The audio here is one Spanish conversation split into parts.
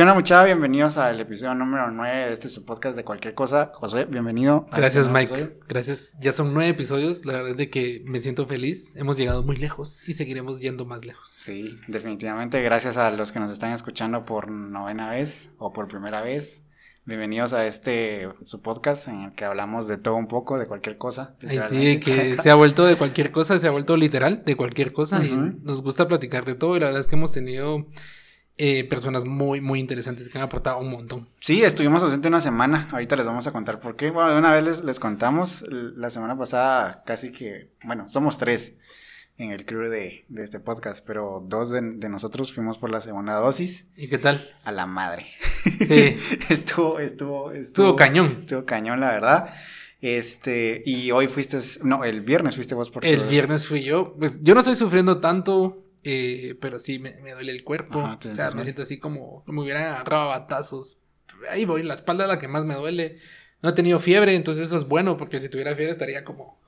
¿Qué onda, muchachos? Bienvenidos al episodio número 9 de este su podcast de cualquier cosa. José, bienvenido. a Gracias, este nuevo Mike. episodio. Gracias. Ya son nueve episodios. La verdad es de que me siento feliz. Hemos llegado muy lejos y seguiremos yendo más lejos. Sí, definitivamente. Gracias a los que nos están escuchando por novena vez o por primera vez. Bienvenidos a este su podcast en el que hablamos de todo un poco, de cualquier cosa. Ahí sí, que se ha vuelto de cualquier cosa, se ha vuelto literal de cualquier cosa y nos gusta platicar de todo. Y la verdad es que hemos tenido eh, personas muy, muy interesantes que han aportado un montón. Sí, estuvimos ausente una semana. Ahorita les vamos a contar por qué. Bueno, de una vez les, les contamos. La semana pasada casi que, bueno, somos tres en el crew de, de este podcast, pero dos de, de nosotros fuimos por la segunda dosis ¿Y qué tal? a la madre. Sí, estuvo, estuvo, estuvo cañón. Estuvo cañón, la verdad. Este, y hoy fuiste, no, el viernes fuiste vos por El viernes fui yo. Pues yo no estoy sufriendo tanto, eh, pero sí me, me duele el cuerpo. Ajá, o sea, me mal. siento así como, como hubiera agarrado batazos. Ahí voy, la espalda es la que más me duele. No he tenido fiebre, entonces eso es bueno, porque si tuviera fiebre estaría como,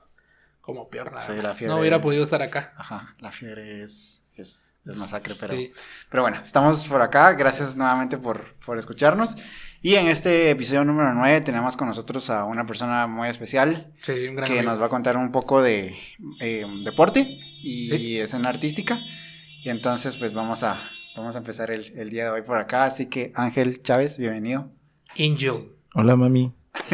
como peor. la Sí, la fiebre no hubiera es- podido estar acá. Ajá, la fiebre es, es, es masacre, pero, Sí. pero bueno, estamos por acá. Gracias nuevamente por, por escucharnos. Y en este episodio número 9 tenemos con nosotros a una persona muy especial Sí, un gran que amigo. nos va a contar un poco de eh, deporte y Sí. escena artística. Y entonces, pues vamos a, vamos a empezar el, el día de hoy por acá. Así que Ángel Chávez, bienvenido. Angel. Hola mami.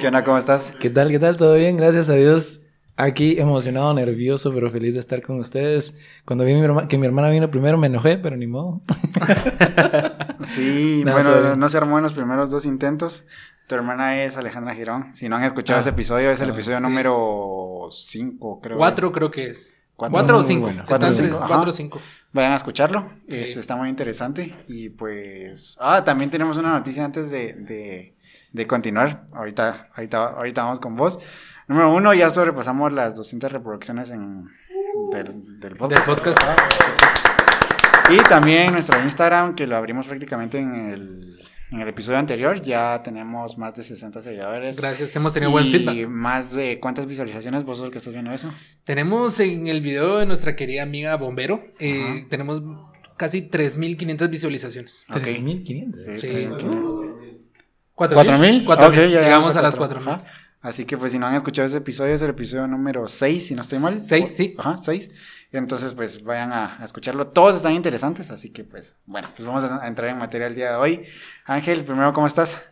¿Qué onda? ¿Cómo estás? ¿Qué tal? ¿Qué tal? ¿Todo bien? Gracias a Dios. Aquí emocionado, nervioso, pero feliz de estar con ustedes. Cuando vi mi herma- que mi hermana vino primero me enojé, pero ni modo. Sí, No, bueno, no se armó en los primeros dos intentos. Tu hermana es Alejandra Girón. Si no han escuchado Ah. ese episodio, es el Ah, episodio sí. número 5, creo. Cuatro creo que es. Cuatro. O cinco. bueno. Cuatro o cinco, ajá. cuatro o cinco. Vayan a escucharlo. Sí. Este, está muy interesante. Y pues. Ah, también tenemos una noticia antes de, de, de continuar. Ahorita, ahorita, ahorita vamos con vos. Número uno, ya sobrepasamos las 200 reproducciones en, del, del podcast. Del podcast. Y también nuestro Instagram, que lo abrimos prácticamente en el, en el episodio anterior, ya tenemos más de 60 seguidores. Gracias, hemos tenido buen y feedback. más de cuántas visualizaciones, vos sos el que estás viendo eso. Tenemos en el video de nuestra querida amiga Bombero, eh, tenemos casi 3.500 visualizaciones. Ok. 3500. Sí, Sí. está bien. ¿Cuatro ¿Cuatro mil? Cuatro Ok, mil. ya Llegamos a las cuatro. 4.000. Así que pues si no han escuchado ese episodio, es el episodio número 6, si no estoy mal. Seis, sí. Ajá, 6. Entonces pues vayan a, a escucharlo. Todos están interesantes, así que pues bueno, pues vamos a, a entrar en materia el día de hoy. Ángel, primero, ¿cómo estás?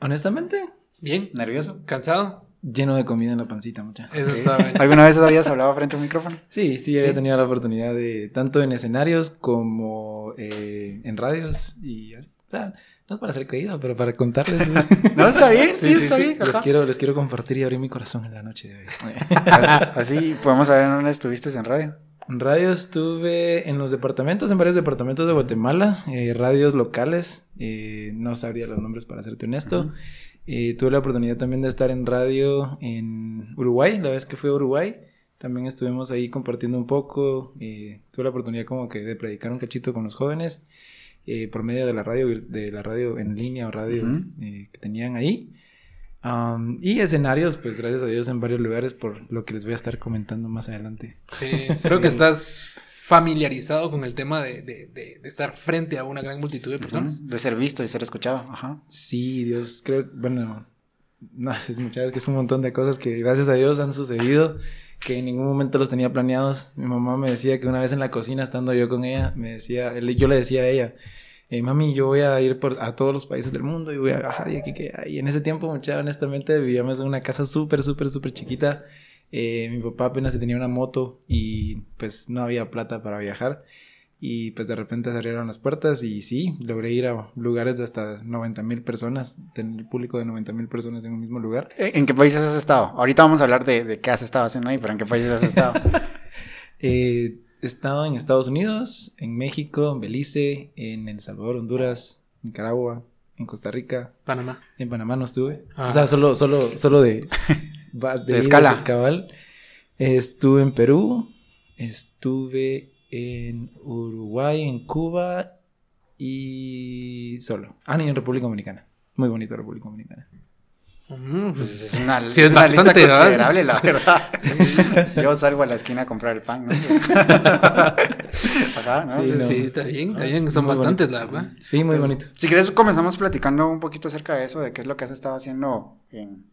Honestamente, Bien, ¿Nervioso? ¿cansado? lleno de comida en la pancita, mucha. Eso está bien. ¿Alguna vez habías hablado frente a un micrófono? Sí, sí, había tenido la oportunidad de, tanto en escenarios como eh, en radios y así. O sea, no es para ser creído, pero para contarles. No, está bien, sí, Sí, sí, está sí. bien. les, quiero, les quiero compartir y abrir mi corazón en la noche de hoy. Así, así podemos saber en dónde estuviste en radio. En radio estuve en los departamentos, en varios departamentos de Guatemala, eh, radios locales, eh, no sabría los nombres para serte honesto. Eh, tuve la oportunidad también de estar en radio en Uruguay, la vez que fui a Uruguay, también estuvimos ahí compartiendo un poco, eh, tuve la oportunidad como que de predicar un cachito con los jóvenes eh, por medio de la radio, de la radio en línea o radio Ujú. eh, que tenían ahí. Am, y escenarios, pues gracias a Dios en varios lugares por lo que les voy a estar comentando más adelante. Sí, creo que estás familiarizado con el tema de, de- de- de estar frente a una gran multitud de personas. Ujú, De ser visto y ser escuchado. Ajá. Sí, Dios, creo, bueno, no, es muchas veces que es un montón de cosas que gracias a Dios han sucedido, que en ningún momento los tenía planeados. Mi mamá me decía que una vez en la cocina, estando yo con ella, me decía, yo le decía a ella, eh, mami, yo voy a ir por, a todos los países del mundo y voy a viajar y aquí que Y en ese tiempo, mucha, honestamente, vivíamos en una casa súper, súper, súper chiquita. Eh, mi papá apenas tenía una moto y pues no había plata para viajar. Y pues de repente se abrieron las puertas y sí, logré ir a lugares de hasta 90 mil personas, tener público de 90 mil personas en un mismo lugar. ¿En qué países has estado? Ahorita vamos a hablar de, de qué has estado haciendo ahí, pero ¿en qué países has estado? Eh, he estado en Estados Unidos, en México, en Belice, en El Salvador, Honduras, Nicaragua, en Costa Rica, Panamá. en Panamá no estuve. Ah. O sea, solo, solo, solo de, De escala. cabal. Estuve en Perú, estuve en Uruguay, en Cuba y solo. Ah, y en República Dominicana. Muy bonito República Dominicana. Mm, Pues pues, es una, Sí, es es una lista considerable, la verdad. Yo salgo a la esquina a comprar el pan, ¿no? Sí, sí, está bien, está bien. Son Muy bastantes, bonito. la verdad. Sí, muy bonito. Si quieres, comenzamos platicando un poquito acerca de eso, de qué es lo que has estado haciendo en,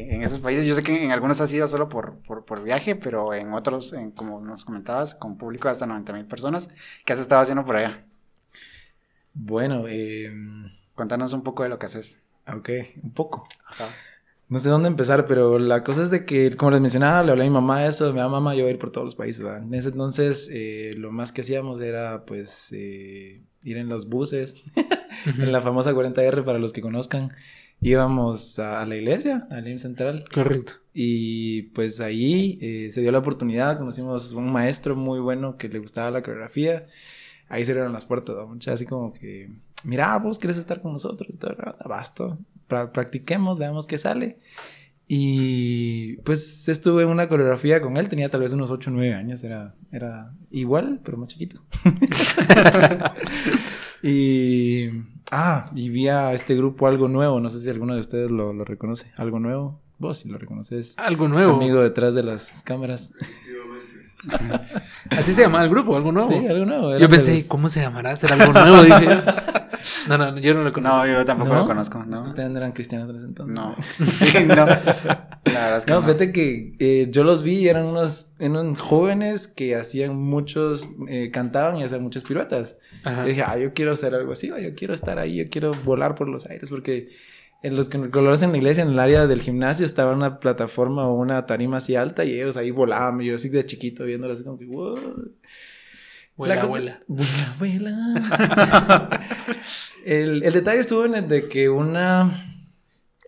en esos países. Yo sé que en algunos has ido solo por, por, por viaje, pero en otros, en, como nos comentabas, con público de hasta 90 mil personas, ¿qué has estado haciendo por allá? Bueno, eh, Cuéntanos un poco de lo que haces. ok, un poco. Ajá. No sé dónde empezar, pero la cosa es de que, como les mencionaba, le hablé a mi mamá de eso, mi mamá, yo voy a ir por todos los países, ¿verdad? En ese entonces, eh, lo más que hacíamos era, pues, eh, ir en los buses, en la famosa 40R, para los que conozcan, íbamos a, a la iglesia, al IMSS Central, Correcto. y pues ahí eh, se dio la oportunidad, conocimos un maestro muy bueno que le gustaba la coreografía, ahí se abrieron las puertas, ¿no? Así como que, mira, vos quieres estar con nosotros, basta, pra- practiquemos, veamos qué sale. Y pues estuve en una coreografía con él, tenía tal vez unos 8 o 9 años, era, era igual, pero más chiquito. y, ah, y vi a este grupo algo nuevo, no sé si alguno de ustedes lo, lo reconoce, algo nuevo, vos si lo reconoces, Algo nuevo. amigo detrás de las cámaras. Así se llamaba el grupo, algo nuevo. Sí, algo nuevo. Yo pensé, los- ¿cómo se llamará? ¿Será algo nuevo? Dije. No, no, yo no lo conozco. No, yo tampoco ¿No? lo conozco, Es ¿no? que ustedes no eran cristianos en ese entonces. No. Sí, no. La verdad es que No, no. fíjate que eh, yo los vi, eran unos, eran jóvenes que hacían muchos, eh, cantaban y hacían muchas piruetas. Ajá. Y dije, ah, yo quiero hacer algo así, yo quiero estar ahí, yo quiero volar por los aires, porque en los que colores en la iglesia, en el área del gimnasio, estaba una plataforma o una tarima así alta y ellos ahí volaban, y yo así de chiquito viéndolo así como que, wow. Vuela, La cosa- vuela. El, el detalle estuvo en el de que una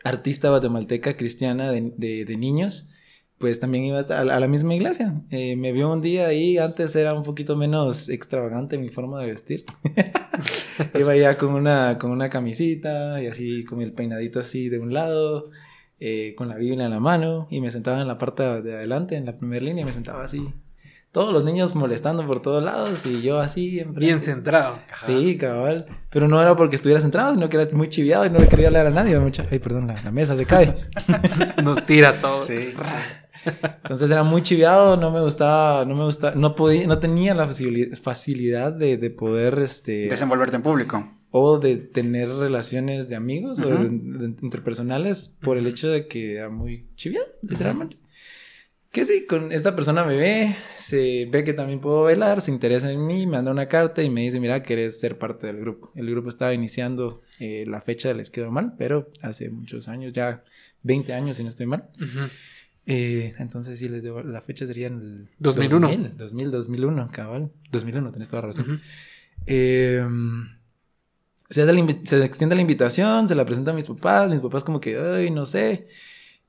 artista guatemalteca cristiana de, de- de niños, pues también iba a la, misma iglesia. Eh, me vio un día ahí, antes era un poquito menos extravagante mi forma de vestir. iba ya con una, con una camisita y así, con el peinadito así de un lado, eh, con la Biblia en la mano, y me sentaba en la parte de adelante, en la primera línea, y me sentaba así. Todos los niños molestando por todos lados y yo así enfrente. Bien centrado. Sí, cabal. Pero no era porque estuviera centrado, sino que era muy chiviado y no le quería hablar a nadie. Mucha... Ay, perdón, la, la mesa se cae. Nos tira todo. Sí. Entonces era muy chiviado, no me gustaba, no me gustaba, no podía, no tenía la facili- facilidad de, de poder, este, Desenvolverte en público. o de tener relaciones de amigos o Ujú. de- de- interpersonales por el hecho de que era muy chiviado, literalmente. Que sí, con esta persona me ve, se ve que también puedo bailar, se interesa en mí, me manda una carta y me dice, mira, querés ser parte del grupo. El grupo estaba iniciando eh, la fecha, les quedó mal, pero hace muchos años, ya 20 años si no estoy mal. Ujú. Eh, entonces sí, les debo, la fecha sería en el 2001. 2000, 2000, 2001, cabal. 2001, tenés toda la razón. Ujú. Eh, se, hace la invi- se extiende la invitación, se la presenta a mis papás, mis papás como que, ay, no sé.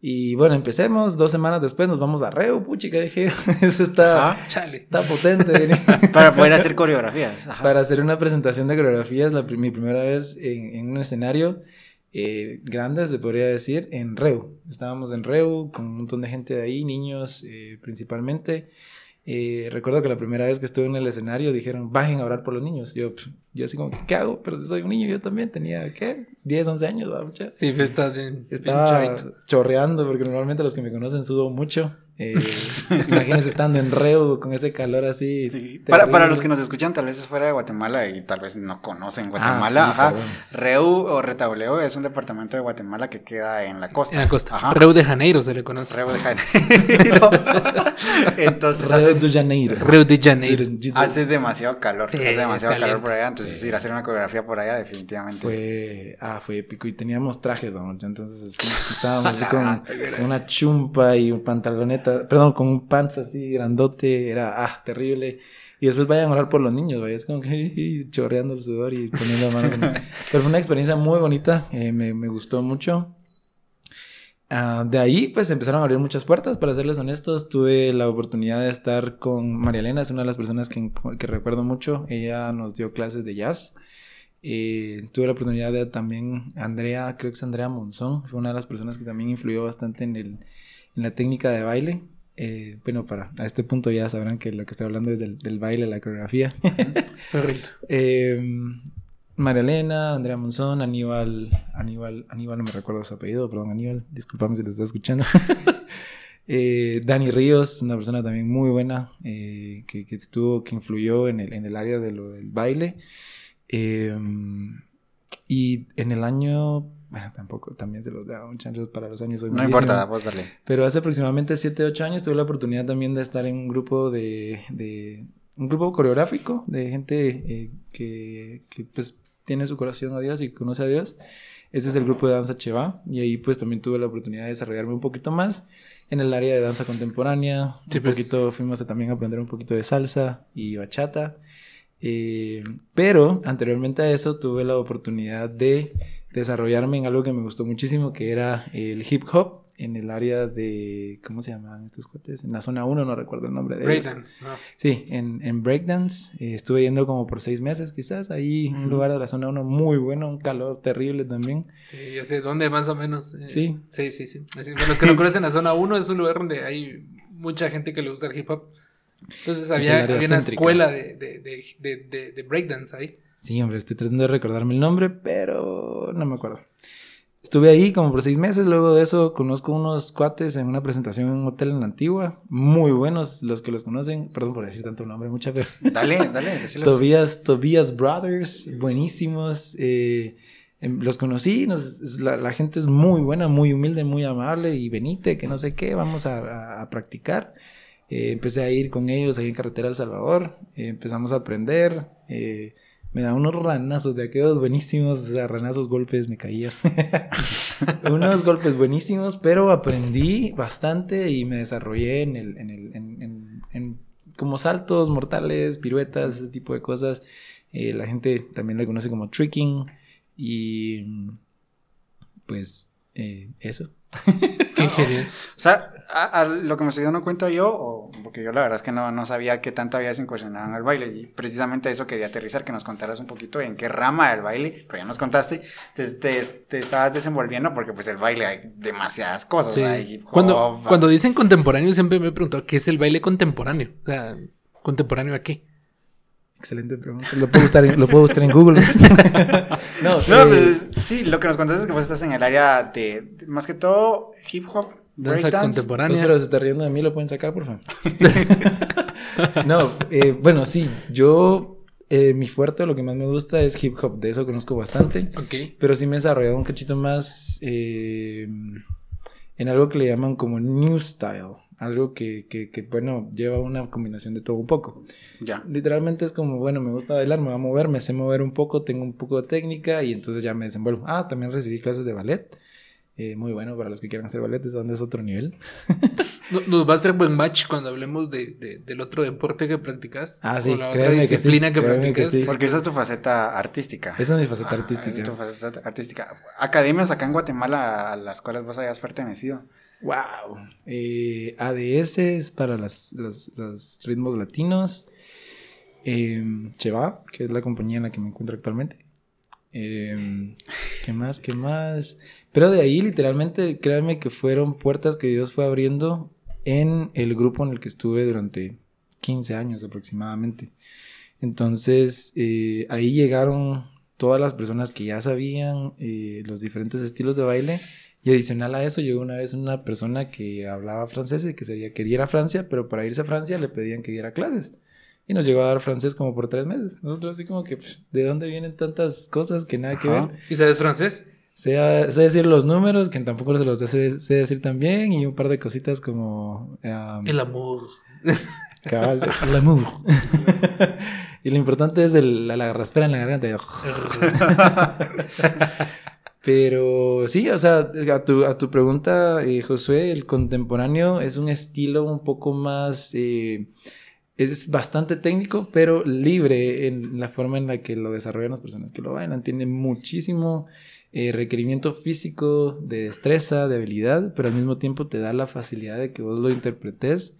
Y bueno, empecemos, dos semanas después nos vamos a Reu, puchica, dije, eso está, Ajá. Chale. está potente. Para poder hacer coreografías. Ajá. Para hacer una presentación de coreografías, la, mi primera vez en, en un escenario eh, grande, se podría decir, en Reu. Estábamos en Reu con un montón de gente de ahí, niños eh, principalmente. Eh, recuerdo que la primera vez que estuve en el escenario dijeron, bajen a orar por los niños. Yo, pf, yo así como, ¿qué hago? Pero si soy un niño, yo también tenía, ¿qué? 10, 11 años, ¿va, mucha? Sí, pues estás bien, Estaba chorreando porque normalmente los que me conocen sudo mucho. Eh, imagínense estando en Reu con ese calor así. Sí. Para, para los que nos escuchan, tal vez es fuera de Guatemala y tal vez no conocen Ah, Guatemala. sí, Ajá. Reu o Retableo es un departamento de Guatemala que queda en la costa. En la costa. Ajá. Río de Janeiro se le conoce. Reu de Janeiro. Entonces hace, de Janeiro. Río de Janeiro. hace demasiado calor. Sí, hace demasiado calor por allá. Entonces ir a hacer una coreografía por allá definitivamente. Fue, ah, fue épico y teníamos trajes, ¿no? Entonces sí, estábamos así con, con una chumpa y un pantaloneta, perdón, con un pants así grandote, era, ah, terrible. Y después vayan a orar por los niños, vaya, es como que chorreando el sudor y poniendo manos en... Pero fue una experiencia muy bonita, eh, me, me gustó mucho. Ah, de ahí, pues empezaron a abrir muchas puertas, para serles honestos. Tuve la oportunidad de estar con María Elena, es una de las personas que, que recuerdo mucho. Ella nos dio clases de jazz. Eh, tuve la oportunidad de también, Andrea, creo que es Andrea Monzón, fue una de las personas que también influyó bastante en, el, en la técnica de baile. Eh, bueno, para a este punto ya sabrán que lo que estoy hablando es del, del baile, la coreografía. Correcto. Eh, María Elena, Andrea Monzón, Aníbal, Aníbal, Aníbal, no me recuerdo su apellido, perdón, Aníbal, disculpame si lo estás escuchando. Eh, Dani Ríos, una persona también muy buena, eh, que, que estuvo, que influyó en el, en el área de lo del baile. Eh, y en el año, bueno, tampoco, también se los da un chance para los años. soy No importa, vos dale. Pero hace aproximadamente 7, 8 años tuve la oportunidad también de estar en un grupo de, de un grupo coreográfico de gente eh, que, que, pues tiene su corazón a Dios y conoce a Dios. Ese es el grupo de danza Cheva y ahí pues también tuve la oportunidad de desarrollarme un poquito más en el área de danza contemporánea. Sí, un pues. poquito fuimos a también aprender un poquito de salsa y bachata. Eh, pero anteriormente a eso tuve la oportunidad de desarrollarme en algo que me gustó muchísimo, que era el hip hop en el área de, ¿cómo se llamaban estos cuates? En la zona 1, no recuerdo el nombre de ellos. Breakdance, ¿no? Sí, en, en breakdance. eh, estuve yendo como por seis meses quizás, ahí un lugar de la zona 1 muy bueno, un calor terrible también. Sí, ya sé dónde más o menos. eh, Sí. Sí, sí, sí. Así, para los que no conocen la zona 1 es un lugar donde hay mucha gente que le gusta el hip hop. Entonces había, había una escuela de, de- de breakdance ahí. Sí, hombre, estoy tratando de recordarme el nombre, pero no me acuerdo. Estuve ahí como por seis meses, luego de eso conozco unos cuates en una presentación en un hotel en la antigua, muy buenos los que los conocen, perdón por decir tanto nombre, mucha pero Dale, dale. Tobias, Tobias Brothers, buenísimos. eh, em, los conocí, nos- la, la gente es muy buena, muy humilde, muy amable. Y venite, que no sé qué, vamos a, a- a practicar. Eh, empecé a ir con ellos ahí en carretera El Salvador. eh, empezamos a aprender. eh, me da unos ranazos de aquellos buenísimos, o sea, ranazos, golpes, me caía. unos golpes buenísimos, pero aprendí bastante y me desarrollé en el, en el, en, en- como saltos mortales, piruetas, ese tipo de cosas. Eh, la gente también la conoce como tricking y mm, pues eh, eso. Qué genial. O sea, a, a lo que me estoy dando cuenta yo, o, porque yo la verdad es que no, no sabía qué tanto habías incursionado en el baile, y precisamente eso quería aterrizar, que nos contaras un poquito en qué rama del baile, pero ya nos contaste, te, te, te estabas desenvolviendo, porque pues el baile hay demasiadas cosas, Cuando, cuando dicen contemporáneo, siempre me he preguntado qué es el baile contemporáneo. O sea, ¿contemporáneo a qué? Excelente pregunta. Lo puedo buscar en, lo puedo buscar en Google. no, No, eh, pues, sí, lo que nos contaste es que vos estás en el área de, de- más que todo, hip hop, Danza contemporánea. Pues, pero se está riendo de mí, lo pueden sacar, por favor. no, eh, bueno, sí, yo, eh, mi fuerte, lo que más me gusta es hip hop, de eso conozco bastante, Ok. pero sí me he desarrollado un cachito más eh, en algo que le llaman como new style, algo que, que, que, bueno, lleva una combinación de todo un poco. Ya. Literalmente es como, bueno, me gusta bailar, me voy a mover, me sé mover un poco, tengo un poco de técnica y entonces ya me desenvuelvo. Ah, también recibí clases de ballet. eh, muy bueno para los que quieran hacer ballet, es donde es otro nivel. No- Nos va a hacer buen match cuando hablemos de, de- del otro deporte que practicas. Ah, sí, o la otra créeme que sí, disciplina que, practicas. sí. Porque esa es tu faceta artística. Esa es mi faceta Ah, artística. esa es tu faceta artística. Academias acá en Guatemala a las cuales vos hayas pertenecido. Wow. Eh, ADS para los, ritmos latinos. Eh, Cheva, que es la compañía en la que me encuentro actualmente. Eh, ¿Qué más? ¿Qué más? Pero de ahí, literalmente, créanme que fueron puertas que Dios fue abriendo en el grupo en el que estuve durante 15 años aproximadamente. Entonces, eh, ahí llegaron todas las personas que ya sabían eh, los diferentes estilos de baile. Y adicional a eso, llegó una vez una persona que hablaba francés y que sería, quería ir a Francia, pero para irse a Francia le pedían que diera clases. Y nos llegó a dar francés como por tres meses. Nosotros así como que, pff, ¿de dónde vienen tantas cosas que nada que Ajá. ver? ¿Y sabes francés? Sé, sé decir los números, que tampoco se los sé, sé decir tan bien, y un par de cositas como... um, El amor. cabal, el amour. y lo importante es el, la, la raspera en la garganta. Pero sí, o sea, a tu, a tu pregunta, eh, Josué, el contemporáneo es un estilo un poco más... eh, es bastante técnico, pero libre en la forma en la que lo desarrollan las personas que lo bailan. Tiene muchísimo eh, requerimiento físico, de destreza, de habilidad, pero al mismo tiempo te da la facilidad de que vos lo interpretes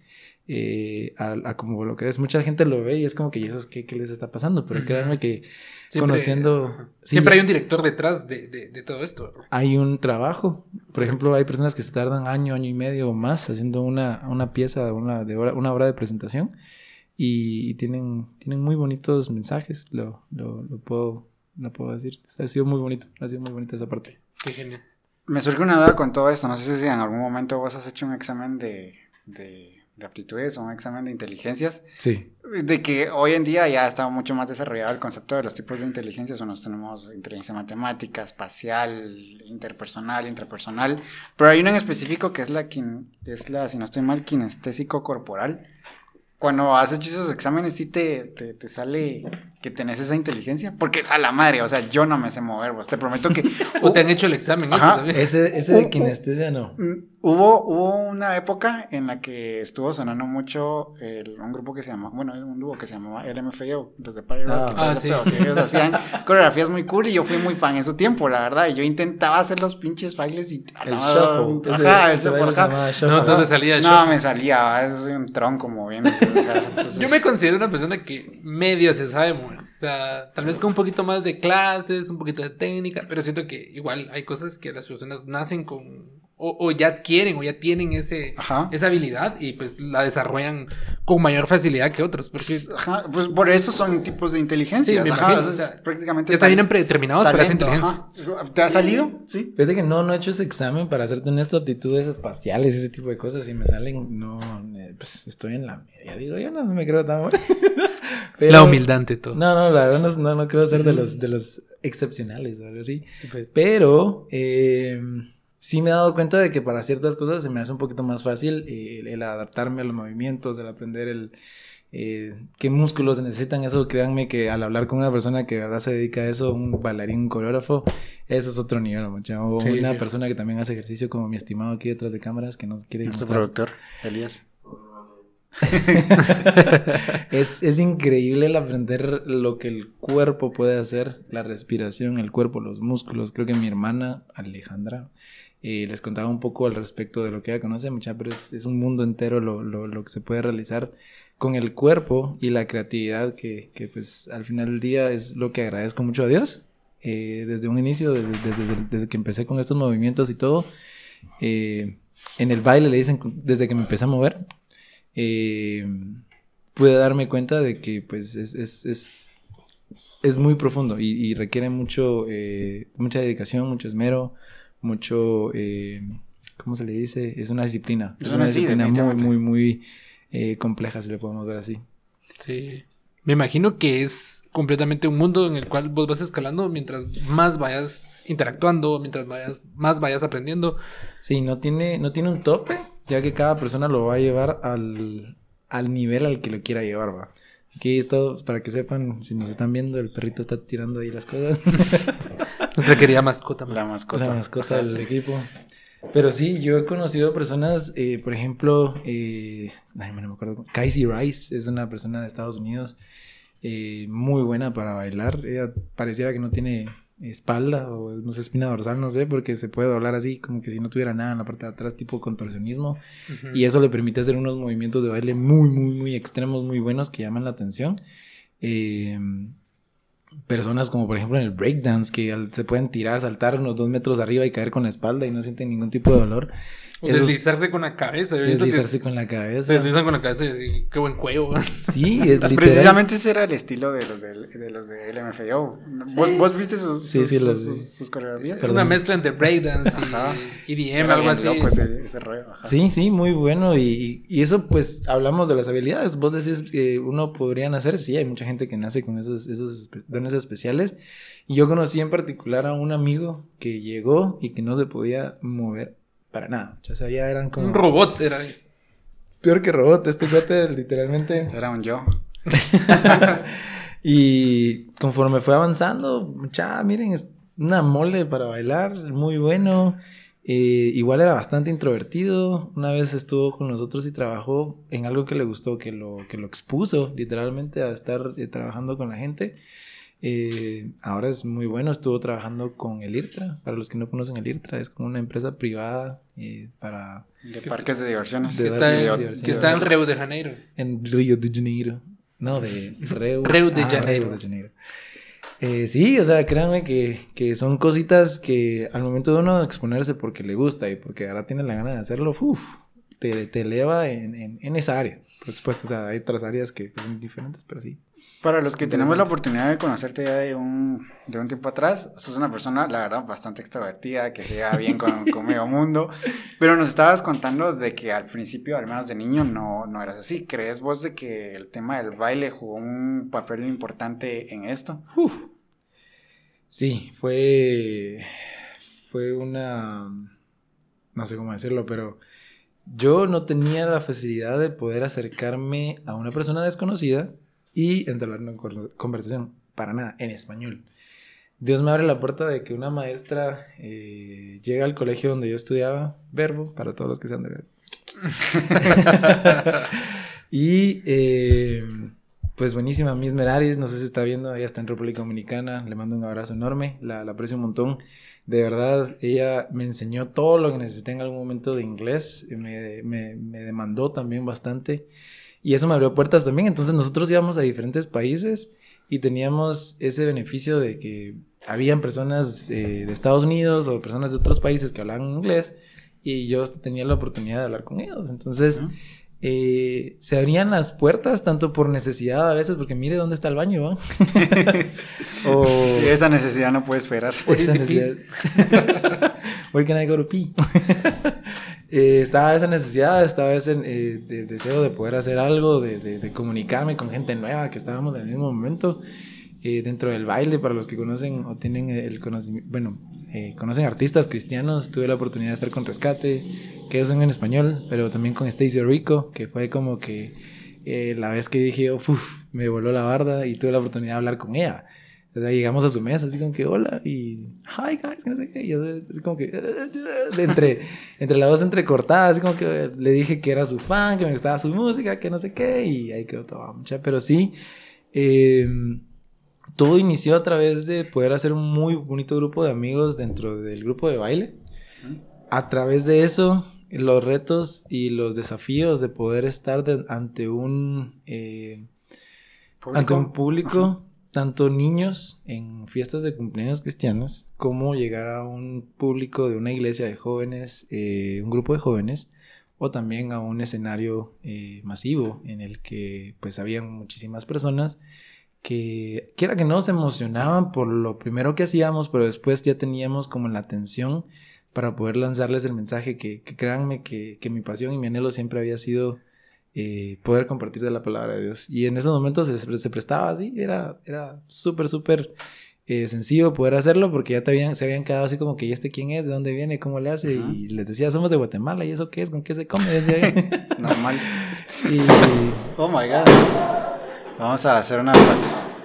eh, a, a como lo que es. Mucha gente lo ve y es como que, ¿y eso es qué, qué les está pasando? Pero Ujú. créanme que Siempre- conociendo... sí, Siempre hay un director detrás de, de, de todo esto. hay un trabajo. Por ejemplo, hay personas que se tardan año, año y medio o más haciendo una, una pieza, una, de hora, una obra de presentación y, y tienen, tienen muy bonitos mensajes. Lo, lo, lo puedo no puedo decir. Ha sido muy bonito, ha sido muy bonita esa parte. Qué genial. Me surge una duda con todo esto. No sé si en algún momento vos has hecho un examen de, de, de aptitudes o un examen de inteligencias. Sí. De que hoy en día ya está mucho más desarrollado el concepto de los tipos de inteligencias. Unos tenemos inteligencia matemática, espacial, interpersonal, intrapersonal. Pero hay una en específico que es la, es la si no estoy mal, kinestésico corporal. Cuando has hecho esos exámenes, sí te, te, te sale que tenés esa inteligencia. Porque a la madre, o sea, yo no me sé mover, vos. Te prometo que. O te han hecho el examen, Ajá. Ese, ese de kinestesia no. Mm, Hubo, hubo una época en la que estuvo sonando mucho el- un grupo que se llamaba, bueno, un dúo que se llamaba LMFAO, desde Party Rock, Ah. Ah, sí. pedo, ellos hacían coreografías muy cool y yo fui muy fan en su tiempo, la verdad, y yo intentaba hacer los pinches bailes y... El ah, shuffle. Ese- Ajá, el ese shuffle, ajá. llamaba shuffle. No, entonces salía el No, show. me salía, soy un tronco moviendo. entonces- Yo me considero una persona que medio se sabe mover. O sea, tal vez con un poquito más de clases, un poquito de técnica, pero siento que igual hay cosas que las personas nacen con, o, o ya adquieren, o ya tienen ese, Ajá. esa habilidad y pues la desarrollan con mayor facilidad que otros. Porque Ajá, pues por eso son tipos de inteligencia. Sí, o sea, prácticamente ya están bien predeterminados para esa inteligencia. ajá. ¿Te ha salido? Sí. Fíjate que no, no he hecho ese examen para hacerte honesto, aptitudes espaciales, ese tipo de cosas. Si me salen, no, eh, pues estoy en la media. Digo, yo no me creo tan bueno. Pero- La humildad ante todo. No, no, la verdad no, no, no creo ser de los, de los excepcionales o algo así. Sí, pues. Pero eh, sí me he dado cuenta de que para ciertas cosas se me hace un poquito más fácil eh, el, el adaptarme a los movimientos, el aprender el eh, qué músculos se necesitan. Eso créanme que al hablar con una persona que de verdad se dedica a eso, un bailarín, un coreógrafo, eso es otro nivel, mucha. O Sí, una sí. persona que también hace ejercicio como mi estimado aquí detrás de cámaras que no quiere Nuestro mostrar. productor, Elías. Es, es increíble el aprender lo que el cuerpo puede hacer, la respiración, el cuerpo, los músculos. Creo que mi hermana Alejandra eh, les contaba un poco al respecto de lo que ella conoce, mucha, pero es, un mundo entero lo, lo, lo que se puede realizar con el cuerpo y la creatividad que, que, pues al final del día es lo que agradezco mucho a Dios. Eh, desde un inicio, desde, desde, desde que empecé con estos movimientos y todo, eh, en el baile le dicen, desde que me empecé a mover, eh, pude darme cuenta de que pues es, es, es, es muy profundo y, y requiere mucho, eh, mucha dedicación, mucho esmero, mucho, eh, ¿cómo se le dice? Es una disciplina. Es una- sí, disciplina muy, muy, muy eh, compleja, si le podemos ver así. Sí. Me imagino que es completamente un mundo en el cual vos vas escalando mientras más vayas interactuando, mientras vayas, más vayas aprendiendo. Sí, no tiene, no tiene un tope, ya que cada persona lo va a llevar al, al nivel al que lo quiera llevar, va. Aquí esto, para que sepan, si nos están viendo, el perrito está tirando ahí las cosas. Nuestra querida mascota. La Max. mascota. La mascota del equipo. Pero sí, yo he conocido personas, eh, por ejemplo, eh, ay, no me acuerdo, Casey Rice es una persona de Estados Unidos eh, muy buena para bailar. Ella pareciera que no tiene espalda o no sé, espina dorsal, no sé, porque se puede doblar así como que si no tuviera nada en la parte de atrás, tipo contorsionismo. Y eso le permite hacer unos movimientos de baile muy, muy, muy extremos, muy buenos que llaman la atención. Eh, personas como por ejemplo en el breakdance que se pueden tirar, saltar unos dos metros arriba y caer con la espalda y no sienten ningún tipo de dolor. O Esos- deslizarse con la cabeza. Deslizarse se con la cabeza. deslizan con la cabeza y decir, qué buen cuello. Sí, es literal. Precisamente ese era el estilo de los de, de los de LMFAO. ¿Vos, vos viste sus, Sí, sus, sí, sus- los- sus- sus coreografías? Una mezcla entre breakdance y EDM, Era algo así. loco ese, ese rollo. ajá. Sí, sí, muy bueno. Y, y- eso, pues, hablamos de las habilidades. Vos decís que uno podría nacer. Sí, hay mucha gente que nace con esos, esos dones especiales. Y yo conocí en particular a un amigo que llegó y que no se podía mover para nada. O sea, ya eran como. Un robot era. Peor que robot. Este cuate, literalmente. Era un yo. Y conforme fue avanzando, ya, miren, es una mole para bailar, muy bueno. Eh, igual era bastante introvertido. Una vez estuvo con nosotros y trabajó en algo que le gustó, que lo, que lo expuso literalmente a estar eh, trabajando con la gente. Eh, ahora es muy bueno, estuvo trabajando con el IRTRA. Para los que no conocen el IRTRA, es como una empresa privada eh, para De parques de diversiones. De Que está, en, diversiones. que está en Río de Janeiro. en Río de Janeiro. No, de Río, Río de Ah, Janeiro. Río de Janeiro. Eh, sí, o sea, créanme que, que son cositas que al momento de uno exponerse porque le gusta y porque ahora tiene la gana de hacerlo, uf, te, te eleva en, en, en esa área. Por supuesto, o sea, hay otras áreas que son diferentes, pero sí. Para los que tenemos la oportunidad de conocerte ya de un, de un tiempo atrás, sos una persona, la verdad, bastante extrovertida, que se lleva bien con, con medio mundo, pero nos estabas contando de que al principio, al menos de niño, no, no eras así. ¿Crees vos de que el tema del baile jugó un papel importante en esto? Uf. Sí, fue, fue una, no sé cómo decirlo, pero yo no tenía la facilidad de poder acercarme a una persona desconocida y entablar una conversación, para nada, en español. Dios me abre la puerta de que una maestra eh, llega al colegio donde yo estudiaba, verbo, para todos los que sean de ver. y eh, pues buenísima, Miss Meraris, no sé si está viendo, ella está en República Dominicana, le mando un abrazo enorme, la, la aprecio un montón. De verdad, ella me enseñó todo lo que necesité en algún momento de inglés, me, me, me demandó también bastante. Y eso me abrió puertas también. Entonces nosotros íbamos a diferentes países y teníamos ese beneficio de que habían personas eh, de Estados Unidos o personas de otros países que hablaban inglés y yo tenía la oportunidad de hablar con ellos. Entonces eh, se abrían las puertas tanto por necesidad a veces, porque mire dónde está el baño. o... Sí, esa necesidad no puede esperar. Esa necesidad. Where can I go to pee? Eh, estaba esa necesidad, estaba ese eh, deseo de poder hacer algo, de, de, comunicarme con gente nueva que estábamos en el mismo momento. Eh, dentro del baile, para los que conocen o tienen el conocimiento, bueno, conocen artistas cristianos, tuve la oportunidad de estar con Rescate, que ellos son en español, pero también con Stacy Rico, que fue como que la vez que dije, uff, me voló la barda y tuve la oportunidad de hablar con ella. O sea, llegamos a su mesa, así como que hola, y hi guys, no sé qué. Así como que, entre, entre la voz entrecortada, así como que le dije que era su fan, que me gustaba su música, que no sé qué, y ahí quedó todo. Pero sí, em, todo inició a través de poder hacer un muy bonito grupo de amigos dentro del grupo de baile. A través de eso, los retos y los desafíos de poder estar ante un. Eh, ante un público tanto niños en fiestas de cumpleaños cristianas como llegar a un público de una iglesia de jóvenes, eh, un grupo de jóvenes, o también a un escenario eh, masivo en el que pues habían muchísimas personas que quiera que no se emocionaban por lo primero que hacíamos, pero después ya teníamos como la atención para poder lanzarles el mensaje que, créanme que, que mi pasión y mi anhelo siempre había sido eh, poder compartir de la palabra de Dios. Y en esos momentos se, se prestaba así, era, era súper, súper eh, sencillo poder hacerlo porque ya te habían, se habían quedado así como que, ¿y este quién es? ¿De dónde viene? ¿Cómo le hace? Y les decía, somos de Guatemala, ¿y eso qué es? ¿Con qué se come? Normal. Y... Oh my god. Vamos a hacer una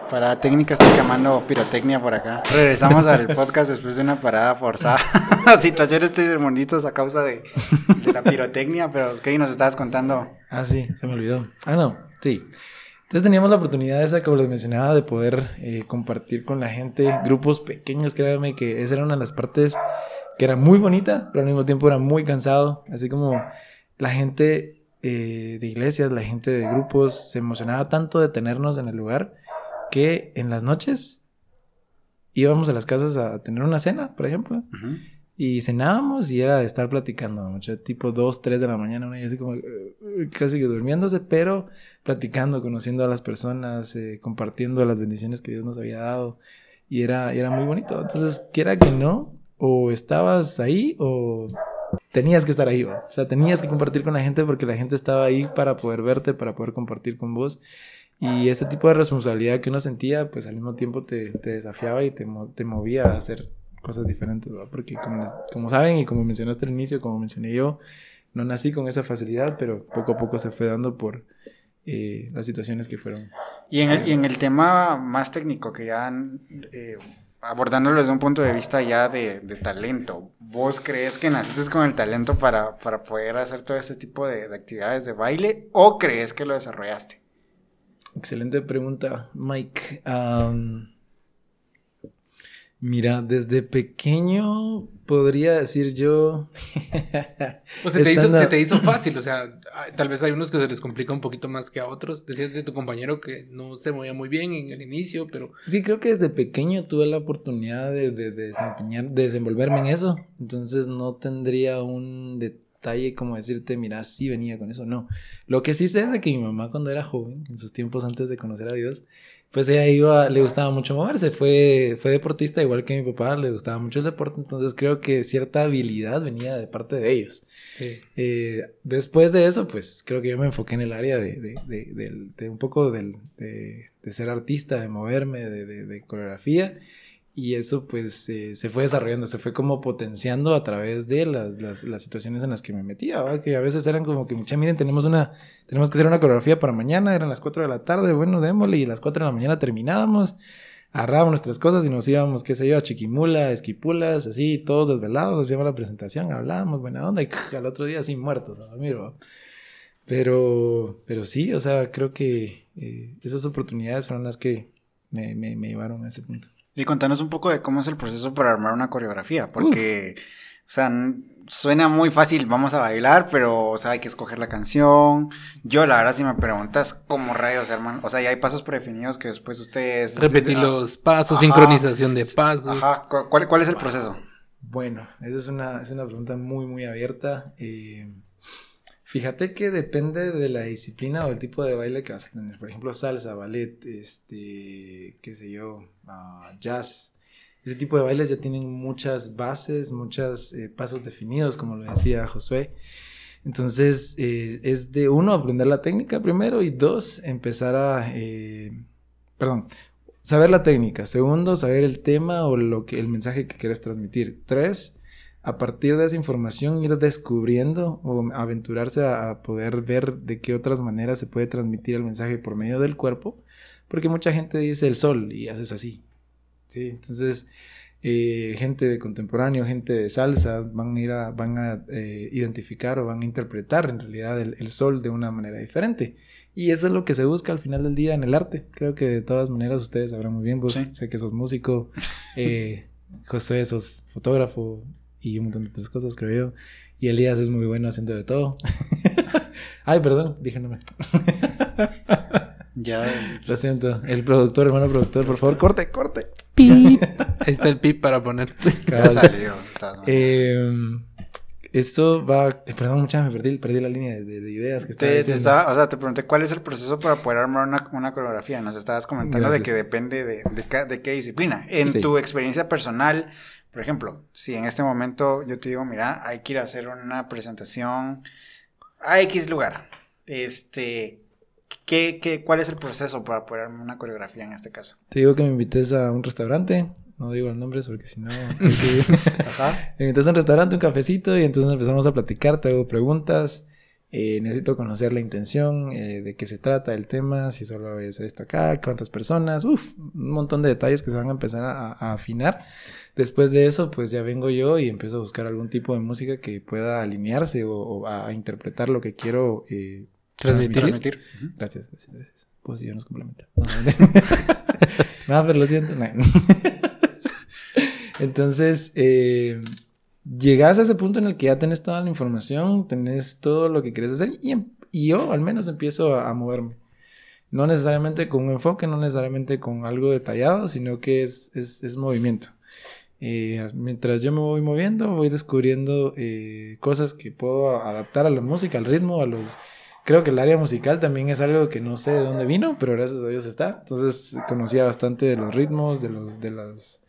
para técnica estoy quemando pirotecnia por acá. Regresamos al podcast después de una parada forzada. Situaciones munditos a causa de, la pirotecnia, pero ¿qué nos estabas contando? Ah, sí, se me olvidó. Ah, no, sí. Entonces teníamos la oportunidad esa, como les mencionaba, de poder eh, compartir con la gente grupos pequeños, créanme que esa era una de las partes que era muy bonita, pero al mismo tiempo era muy cansado, así como la gente eh, de iglesias, la gente de grupos se emocionaba tanto de tenernos en el lugar que en las noches íbamos a las casas a tener una cena, por ejemplo. Y cenábamos y era de estar platicando, mucho, tipo 2, 3 de la mañana, una y así como uh, casi que durmiéndose, pero platicando, conociendo a las personas, eh, compartiendo las bendiciones que Dios nos había dado. Y era, era muy bonito. Entonces, quiera que no, o estabas ahí o tenías que estar ahí, o sea, tenías que compartir con la gente porque la gente estaba ahí para poder verte, para poder compartir con vos. Y este tipo de responsabilidad que uno sentía, pues al mismo tiempo te, te desafiaba y te, te, movía a hacer cosas diferentes, ¿verdad? Porque como, como saben y como mencionaste al inicio, como mencioné yo, no nací con esa facilidad, pero poco a poco se fue dando por eh, las situaciones que fueron. Y en, el, y en el tema más técnico que ya eh, abordándolo desde un punto de vista ya de, de, talento, ¿vos crees que naciste con el talento para, para poder hacer todo este tipo de, de actividades de baile o crees que lo desarrollaste? Excelente pregunta, Mike. Mira, desde pequeño podría decir yo. o se te, hizo, se te hizo fácil, o sea, tal vez hay unos que se les complica un poquito más que a otros. Decías de tu compañero que no se movía muy bien en el inicio, pero. Sí, creo que desde pequeño tuve la oportunidad de, de desempeñar, de desenvolverme en eso. Entonces no tendría un detalle como decirte, mira, sí venía con eso, no. Lo que sí sé es de que mi mamá cuando era joven, en sus tiempos antes de conocer a Dios, pues ella iba, le gustaba mucho moverse, fue, fue deportista igual que mi papá, le gustaba mucho el deporte, entonces creo que cierta habilidad venía de parte de ellos. Sí. Eh, después de eso, pues creo que yo me enfoqué en el área de, de, de, un poco del, de, ser artista, de moverme, de coreografía. Y eso pues eh, se fue desarrollando, se fue como potenciando a través de las, las, las situaciones en las que me metía, ¿va? que a veces eran como que, mucha, miren, tenemos una, tenemos que hacer una coreografía para mañana, eran las 4 de la tarde, bueno, démosle, y a las 4 de la mañana terminábamos, agarrábamos nuestras cosas y nos íbamos, qué sé yo, a Chiquimula, a Esquipulas, así, todos desvelados, hacíamos la presentación, hablábamos, buena onda, y al otro día así muertos a dormir, ¿va? Pero, pero sí, o sea, creo que eh, esas oportunidades fueron las que me, me, me llevaron a ese punto. Y contanos un poco de cómo es el proceso para armar una coreografía, porque, o sea, suena muy fácil, vamos a bailar, pero, o sea, hay que escoger la canción. Yo, la verdad, si me preguntas cómo rayos arman, o sea, ya hay pasos predefinidos que después ustedes... Repetir los pasos, Ajá. sincronización de pasos. Ajá, ¿cu- ¿cuál, cuál es el proceso? Bueno, esa es una, es una pregunta muy, muy abierta. Eh, fíjate que depende de la disciplina o el tipo de baile que vas a tener. Por ejemplo, salsa, ballet, este, qué sé yo, ah, jazz. Ese tipo de bailes ya tienen muchas bases, muchos pasos definidos, como lo decía Josué. Entonces, eh, es de uno, aprender la técnica primero y dos, empezar a, eh, perdón, saber la técnica. Segundo, saber el tema o lo que, el mensaje que quieres transmitir. Tres, a partir de esa información ir descubriendo o aventurarse a, a poder ver de qué otras maneras se puede transmitir el mensaje por medio del cuerpo. Porque mucha gente dice el sol y haces así. ¿sí? Entonces, eh, gente de contemporáneo, gente de salsa, van a ir a, van a eh, identificar o van a interpretar en realidad el, el sol de una manera diferente. Y eso es lo que se busca al final del día en el arte. Creo que de todas maneras ustedes sabrán muy bien. Vos Sí. sé que sos músico, eh, José sos fotógrafo y un montón de otras cosas, creo yo. Y Elías es muy bueno haciendo de todo. Ay, perdón, dije nombre. Ya, Lo siento. El productor, hermano productor, por favor, corte, corte. Pip. Ahí está el pip para poner. ya salió. está- Eh, eso va. eh, Perdón, mucha, me perdí, perdí la línea de, de ideas que estaba Te, te estaba- o sea, te pregunté cuál es el proceso para poder armar una, una coreografía. Nos estabas comentando Gracias. de que depende de, de, qué disciplina. En Sí. tu experiencia personal, por ejemplo, si en este momento yo te digo, mira, hay que ir a hacer una presentación a X lugar, este, ¿qué, qué, ¿cuál es el proceso para poder armar una coreografía en este caso? Te digo que me invites a un restaurante. No digo el nombre porque si no. sí. Ajá. Me invitas a un restaurante, un cafecito, y entonces empezamos a platicar, te hago preguntas. eh, necesito conocer la intención, eh, de qué se trata el tema, si solo es esto acá, cuántas personas, uf, un montón de detalles que se van a empezar a, a afinar. Después de eso, pues ya vengo yo y empiezo a buscar algún tipo de música que pueda alinearse o, o a, a interpretar lo que quiero eh, Transmitir. Gracias, gracias, gracias. Pues yo nos complementamos. No, pero lo siento. no. Entonces, eh, llegas a ese punto en el que ya tenés toda la información, tenés todo lo que quieres hacer y, em- y yo al menos empiezo a, a moverme. No necesariamente con un enfoque, no necesariamente con algo detallado, sino que es, es, es movimiento. Eh, mientras yo me voy moviendo, voy descubriendo eh, cosas que puedo adaptar a la música, al ritmo, a los, Creo que el área musical también es algo que no sé de dónde vino, pero gracias a Dios está. Entonces conocía bastante de los ritmos, de los de los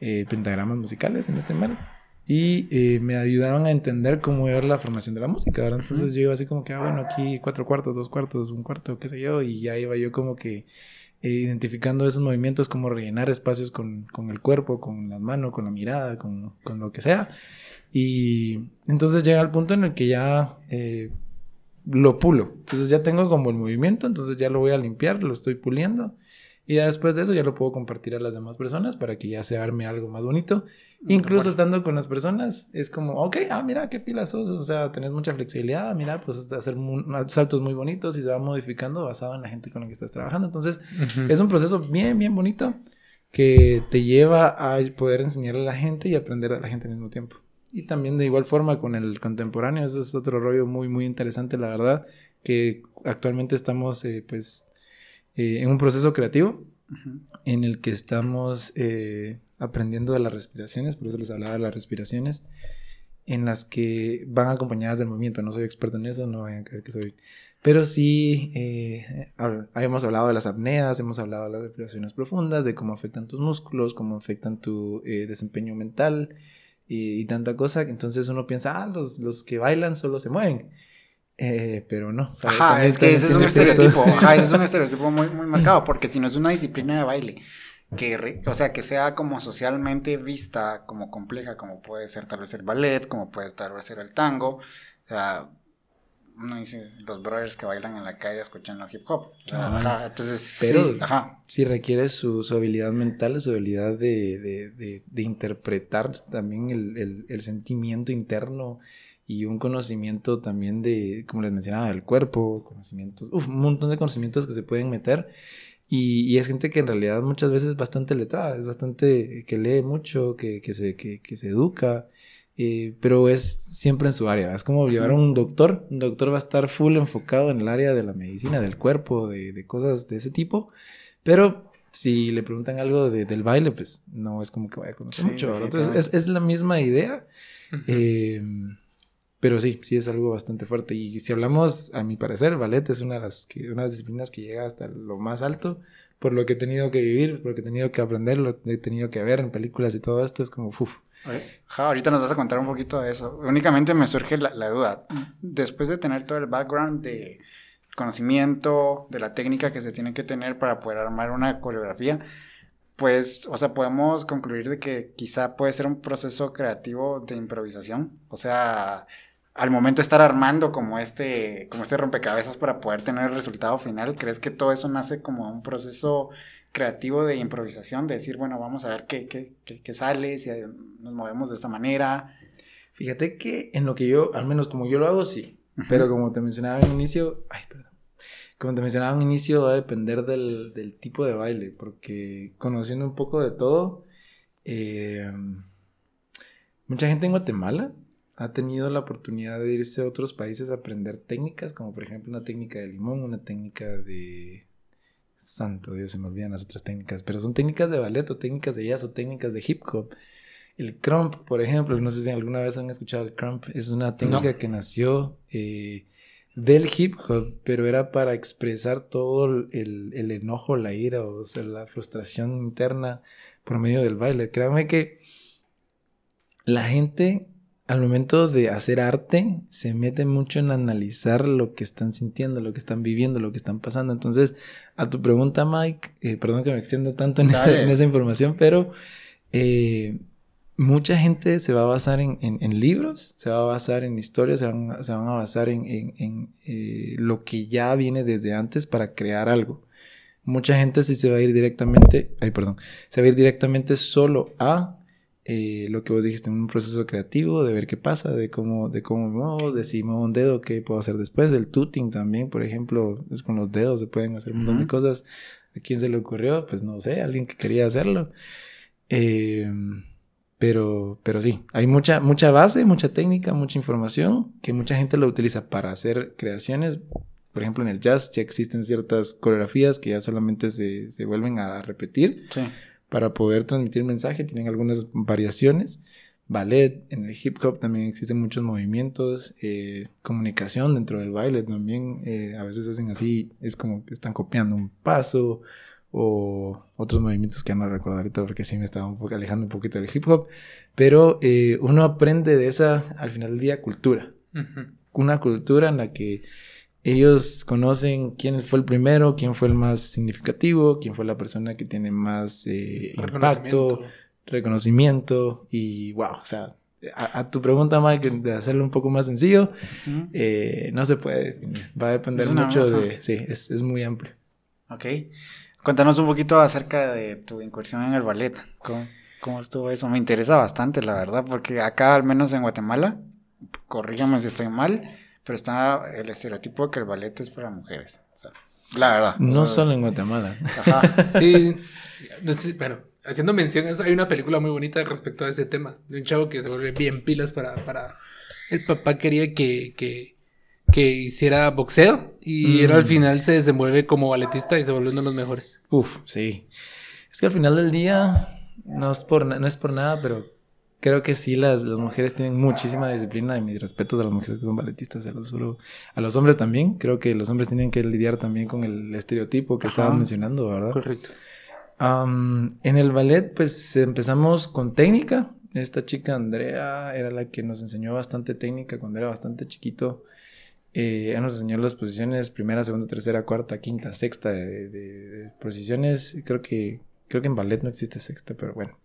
eh, pentagramas musicales, en este mal. Y eh, me ayudaban a entender cómo era la formación de la música, ¿verdad? Entonces yo iba así como que, ah, bueno, aquí cuatro cuartos, dos cuartos, un cuarto, qué sé yo, y ya iba yo como que eh, identificando esos movimientos, como rellenar espacios con, con el cuerpo, con las manos, con la mirada, con, con lo que sea. Y entonces llega el punto en el que ya eh, lo pulo. Entonces ya tengo como el movimiento, entonces ya lo voy a limpiar, lo estoy puliendo. Y ya después de eso ya lo puedo compartir a las demás personas para que ya se arme algo más bonito. Incluso estando con las personas, es como, ok, ah, mira qué pilas sos, o sea, tenés mucha flexibilidad, mira, pues hacer saltos muy bonitos y se va modificando basado en la gente con la que estás trabajando. Entonces, es un proceso bien, bien bonito que te lleva a poder enseñarle a la gente y aprender a la gente al mismo tiempo. Y también de igual forma con el contemporáneo, eso es otro rollo muy, muy interesante, la verdad, que actualmente estamos, eh, pues, eh, en un proceso creativo Ujú. en el que estamos eh, aprendiendo de las respiraciones, por eso les hablaba de las respiraciones, en las que van acompañadas del movimiento. No soy experto en eso, no vayan a creer que soy. Pero sí, eh, hemos hablado de las apneas, hemos hablado de las respiraciones profundas, de cómo afectan tus músculos, cómo afectan tu eh, desempeño mental y, tanta cosa. Entonces uno piensa, ah, los, los que bailan solo se mueven. Eh, pero no. Ajá, es que ese es un estereotipo. Ajá, ese es un estereotipo muy, muy marcado, porque si no es una disciplina de baile, que, o sea, que sea como socialmente vista como compleja, como puede ser tal vez el ballet, como puede tal vez ser el tango, o sea, uno dice los brothers que bailan en la calle escuchando hip hop. Ajá, entonces, pero sí, ajá. si requiere su, su, habilidad mental, su habilidad de, de, de, de interpretar también el, el, el, sentimiento interno y un conocimiento también de, como les mencionaba, del cuerpo, conocimientos, uf, un montón de conocimientos que se pueden meter. Y, y, es gente que en realidad muchas veces es bastante letrada, es bastante que lee mucho, que, que se, que, que se educa. Eh, pero es siempre en su área. Es como llevar a un doctor. Un doctor va a estar full enfocado en el área de la medicina, del cuerpo, de, de cosas de ese tipo. Pero si le preguntan algo de, del baile, pues no es como que vaya a conocer mucho. Entonces es, es, la misma idea. eh, pero sí, sí es algo bastante fuerte. Y si hablamos, a mi parecer, ballet es una de las, que, una de las disciplinas que llega hasta lo más alto por lo que he tenido que vivir, por lo que he tenido que aprender, lo que he tenido que ver en películas y todo esto, es como, uff. ahorita nos vas a contar un poquito de eso. Únicamente me surge la, la, duda. Después de tener todo el background de conocimiento, de la técnica que se tiene que tener para poder armar una coreografía, pues, o sea, podemos concluir de que quizá puede ser un proceso creativo de improvisación. O sea, al momento de estar armando como este, como este rompecabezas para poder tener el resultado final, ¿crees que todo eso nace como un proceso creativo de improvisación? De decir, bueno, vamos a ver qué, qué, qué, sale, si nos movemos de esta manera. Fíjate que en lo que yo, al menos como yo lo hago, sí. Pero como te mencionaba en inicio, ay, perdón. Como te mencionaba en inicio, va a depender del, del tipo de baile, porque conociendo un poco de todo, eh, mucha gente en Guatemala ha tenido la oportunidad de irse a otros países a aprender técnicas, como por ejemplo una técnica de limón, una técnica de... Santo Dios, se me olvidan las otras técnicas, pero son técnicas de ballet o técnicas de jazz o técnicas de hip hop. El crump, por ejemplo, no sé si alguna vez han escuchado el crump, es una técnica que nació eh, del hip hop, pero era para expresar todo el, el, enojo, la ira, o sea, la frustración interna por medio del baile. Créanme que la gente al momento de hacer arte se mete mucho en analizar lo que están sintiendo, lo que están viviendo, lo que están pasando. Entonces, a tu pregunta, Mike, eh, perdón que me extienda tanto en, esa, información, pero eh, mucha gente se va a basar en, libros, se va a basar en historias, se van, a basar en, eh, lo que ya viene desde antes para crear algo. Mucha gente sí se va a ir directamente, ay, perdón, se va a ir directamente solo a eh, lo que vos dijiste, un proceso creativo de ver qué pasa, de cómo, de cómo me muevo, de si muevo un dedo, qué puedo hacer después. El tuting también, por ejemplo, es con los dedos se pueden hacer un montón de cosas. ¿A quién se le ocurrió? Pues no sé, alguien que quería hacerlo. Eh, pero, pero sí, hay mucha, mucha base, mucha técnica, mucha información que mucha gente lo utiliza para hacer creaciones. Por ejemplo, en el jazz ya existen ciertas coreografías que ya solamente se, se vuelven a repetir. Sí para poder transmitir mensaje, tienen algunas variaciones. Ballet, en el hip hop también existen muchos movimientos, eh, comunicación dentro del baile también, eh, a veces hacen así, es como que están copiando un paso o otros movimientos que no recuerdo ahorita porque sí me estaba un poco alejando un poquito del hip hop, pero eh, uno aprende de esa, al final del día, cultura. Una cultura en la que ellos conocen quién fue el primero, quién fue el más significativo, quién fue la persona que tiene más eh, impacto, reconocimiento. y wow, o sea, a, tu pregunta, Mike, de hacerlo un poco más sencillo, eh, no se puede, va a depender mucho de, sí, es, es, muy amplio. Ok, cuéntanos un poquito acerca de tu incursión en el ballet, ¿Cómo, cómo estuvo eso? Me interesa bastante, la verdad, porque acá, al menos en Guatemala, corrígame si estoy mal, pero está el estereotipo de que el ballet es para mujeres. O sea, la verdad. No solo en Guatemala. Ajá. sí. No sé, pero haciendo mención a eso, hay una película muy bonita respecto a ese tema. De un chavo que se vuelve bien pilas para. para... El papá quería que, que, que hiciera boxeo y él al mm. final se desenvuelve como balletista y se vuelve uno de los mejores. Uf, sí. Es que al final del día, no es por, no es por nada, pero creo que sí, las, las mujeres tienen muchísima disciplina y mis respetos a las mujeres que son balletistas, a los, solo- a los hombres también. Creo que los hombres tienen que lidiar también con el estereotipo que Ajá. estabas mencionando, ¿verdad? Correcto. En el ballet, pues empezamos con técnica. Esta chica Andrea era la que nos enseñó bastante técnica cuando era bastante chiquito. Eh, ella nos enseñó las posiciones primera, segunda, tercera, cuarta, quinta, sexta de, de- de posiciones. Creo que, creo que en ballet no existe sexta, pero bueno,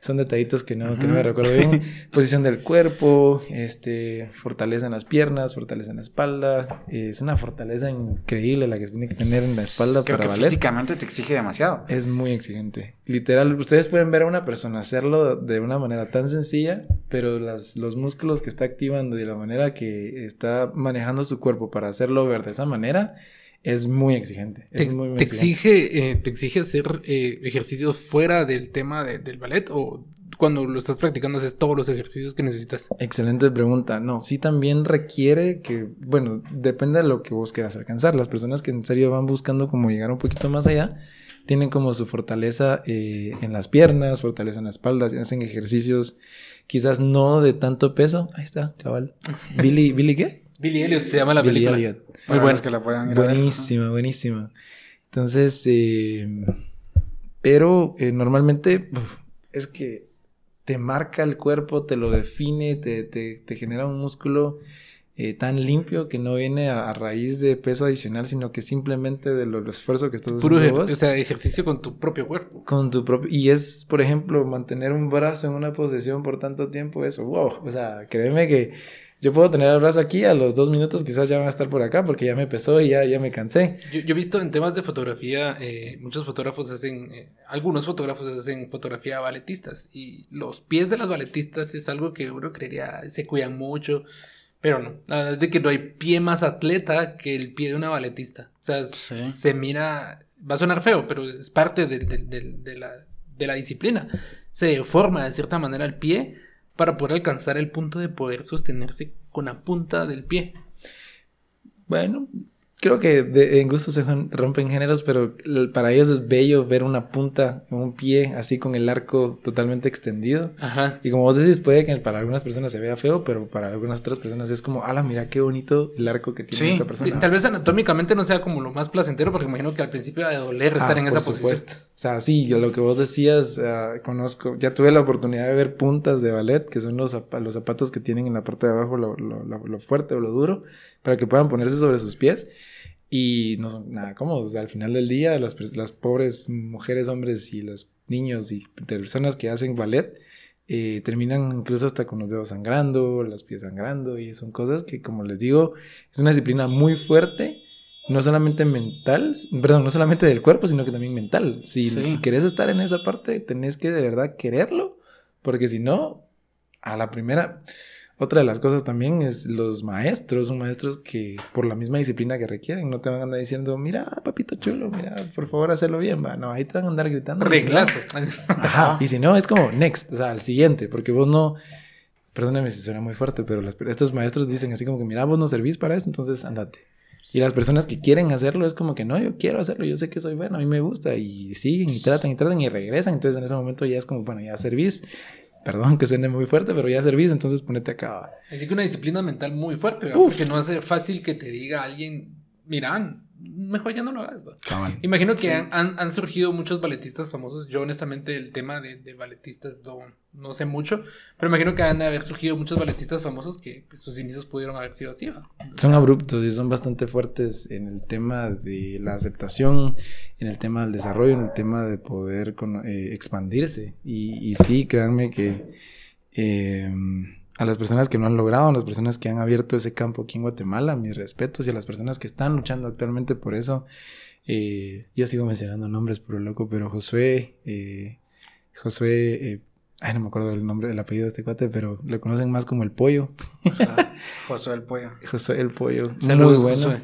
son detallitos que no, que no me recuerdo bien. Posición del cuerpo, este, fortaleza en las piernas, fortaleza en la espalda. Es una fortaleza increíble la que se tiene que tener en la espalda Creo para que ballet. físicamente te exige demasiado. Es muy exigente. Literal, ustedes pueden ver a una persona hacerlo de una manera tan sencilla, pero las, los músculos que está activando y la manera que está manejando su cuerpo para hacerlo ver de esa manera es muy exigente. ¿Te, Es muy, muy te exigente. exige, eh, ¿Te exige hacer eh, ejercicios fuera del tema de- del ballet? ¿O cuando lo estás practicando haces todos los ejercicios que necesitas? Excelente pregunta. No, sí también requiere que, bueno, depende de lo que vos quieras alcanzar. Las personas que en serio van buscando como llegar un poquito más allá, tienen como su fortaleza eh, en las piernas, fortaleza en la espalda, hacen ejercicios quizás no de tanto peso. Ahí está, cabal. Billy, ¿Billy qué? Billy Elliot se llama la Billy película. Elliot. Muy Para bueno. los que la puedan ir a ver. Buenísima, buenísima. Entonces, eh, pero eh, normalmente uf, es que te marca el cuerpo, te lo define, te, te- te genera un músculo eh, tan limpio que no viene a, a raíz de peso adicional, sino que simplemente de lo, lo esfuerzo que estás Puro haciendo vos. o sea, ejercicio con tu propio cuerpo. Con tu propio... Y es, por ejemplo, mantener un brazo en una posición por tanto tiempo, eso, wow. O sea, créeme que yo puedo tener el brazo aquí, a los dos minutos quizás ya va a estar por acá porque ya me pesó y ya, ya me cansé. Yo, yo he visto en temas de fotografía, eh, muchos fotógrafos hacen, eh, algunos fotógrafos hacen fotografía a balletistas y los pies de las balletistas es algo que uno creería se cuidan mucho, pero no. La verdad es de que no hay pie más atleta que el pie de una balletista. O sea, Sí. se mira, va a sonar feo, pero es parte de, de- de- de la, de la disciplina. Se forma de cierta manera el pie para poder alcanzar el punto de poder sostenerse con la punta del pie. Bueno, creo que de- en gusto se rompen géneros, pero para ellos es bello ver una punta, un pie así con el arco totalmente extendido. Ajá. Y como vos decís, puede que para algunas personas se vea feo, pero para algunas otras personas es como, ala, mira qué bonito el arco que tiene Sí, esa Sí, persona. tal vez anatómicamente no sea como lo más placentero, porque imagino que al principio ha de doler estar Ah, en por esa supuesto. posición. O sea, sí, lo que vos decías, ah, conozco, ya tuve la oportunidad de ver puntas de ballet, que son los, zapa- los zapatos que tienen en la parte de abajo lo, lo- lo- lo fuerte o lo duro, para que puedan ponerse sobre sus pies. Y no son nada cómodos. O sea, al final del día, las, las pobres mujeres, hombres y los niños y personas que hacen ballet eh, terminan incluso hasta con los dedos sangrando, los pies sangrando, y son cosas que, como les digo, es una disciplina muy fuerte no solamente mental, perdón, no solamente del cuerpo, sino que también mental. Si, Sí. si querés estar en esa parte, tenés que de verdad quererlo, porque si no, a la primera, otra de las cosas también es los maestros, son maestros que por la misma disciplina que requieren, no te van a andar diciendo, mira, papito chulo, mira, por favor, hacerlo bien, va. No, ahí te van a andar gritando. Reglazo. Ajá. Y si no, es como next, o sea, al siguiente, porque vos no. Perdóname si suena muy fuerte, pero las- estos maestros dicen así como que, mira, vos no servís para eso, entonces andate. Y las personas que quieren hacerlo es como que no, yo quiero hacerlo, yo sé que soy bueno, a mí me gusta, y siguen y tratan y tratan y regresan. Entonces en ese momento ya es como, bueno, ya servís, perdón que suene muy fuerte, pero ya servís, entonces ponete acá. Así que una disciplina mental muy fuerte, porque no hace fácil que te diga alguien, mira, mejor ya no lo hagas. ¿va?". Cabal. Imagino que Sí. han, han- han surgido muchos balletistas famosos. Yo, honestamente, el tema de, de balletistas no, no sé mucho, pero imagino que han de haber surgido muchos balletistas famosos que pues, sus inicios pudieron haber sido así. ¿va? Son abruptos y son bastante fuertes en el tema de la aceptación, en el tema del desarrollo, en el tema de poder eh, expandirse. Y, y sí, créanme que eh, a las personas que no han logrado, a las personas que han abierto ese campo aquí en Guatemala, mis respetos, y a las personas que están luchando actualmente por eso, eh, yo sigo mencionando nombres por lo loco, pero Josué, eh, Josué, eh, ay, no me acuerdo del nombre, del apellido de este cuate, pero lo conocen más como el pollo. Ajá. Josué el pollo. Josué el pollo. Saludos, muy bueno. Josué.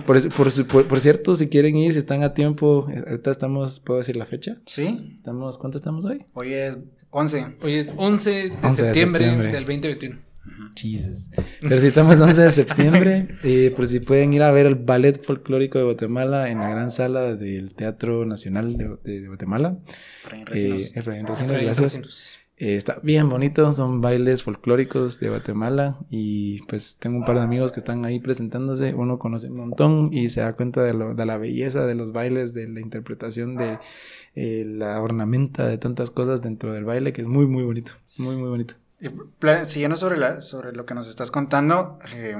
Por, por, por- por cierto, si quieren ir, si están a tiempo, eh, ahorita estamos, ¿puedo decir la fecha? Sí, Estamos, ¿Cuánto estamos hoy? hoy es 11. Hoy es 11 de 11 de septiembre, septiembre. del 2021. Jesus. Pero si estamos 11 de septiembre, eh, por si pueden ir a ver el Ballet Folclórico de Guatemala en la gran sala del Teatro Nacional de, de- de Guatemala. Efraín Eh, Recinos. Efraín Recinos, Efraín gracias. Recinos. Eh, está bien bonito, son bailes folclóricos de Guatemala y pues tengo un par de amigos que están ahí presentándose, uno conoce un montón y se da cuenta de, lo, de la belleza de los bailes, de la interpretación de eh, la ornamenta de tantas cosas dentro del baile que es muy muy bonito, muy muy bonito. Siguiendo sobre, la, sobre lo que nos estás contando, eh,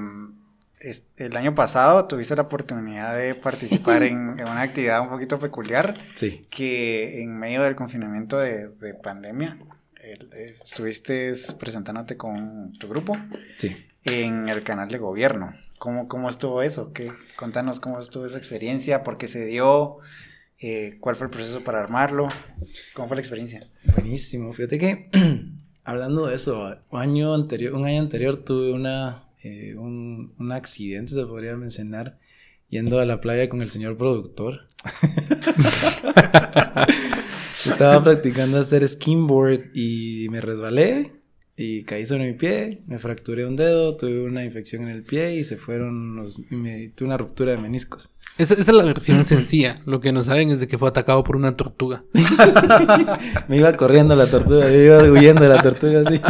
es- el año pasado tuviste la oportunidad de participar en, en una actividad un poquito peculiar Sí. que en medio del confinamiento de, de pandemia estuviste presentándote con tu grupo Sí. en el canal de gobierno. ¿Cómo, cómo estuvo eso? ¿Qué? Contanos cómo estuvo esa experiencia, por qué se dio, eh, cuál fue el proceso para armarlo, cómo fue la experiencia. Buenísimo. Fíjate que hablando de eso, un año anterior, un año anterior tuve una, eh, un, un accidente, se podría mencionar, yendo a la playa con el señor productor. Estaba practicando hacer skimboard y me resbalé y caí sobre mi pie, me fracturé un dedo, tuve una infección en el pie y se fueron los, y me, tuve una ruptura de meniscos. Esa, esa es la versión sencilla. Lo que no saben es de que fue atacado por una tortuga. Me iba corriendo la tortuga, me iba huyendo de la tortuga así.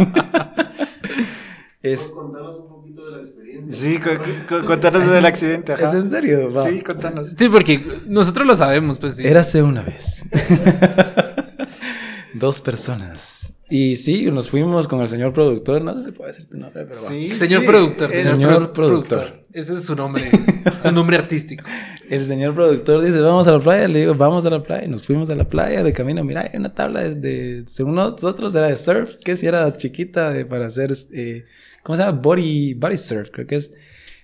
Es, contanos un poquito de la experiencia? Sí, cu- cu- contanos del accidente. ajá. ¿Es en serio? Va. Sí, contanos. Sí, porque nosotros lo sabemos, pues sí. Érase una vez. Dos personas. Y sí, nos fuimos con el señor productor. No sé si puede decir tu nombre, pero va. Sí, Señor sí, productor. es- Señor productor. Ese es su nombre. su nombre artístico. El señor productor dice, vamos a la playa. Le digo, vamos a la playa. Y nos fuimos a la playa de camino. Mira, hay una tabla de, de- según nosotros era de surf, que si era chiquita de, para hacer, eh, ¿cómo se llama? Body, body surf, creo que es.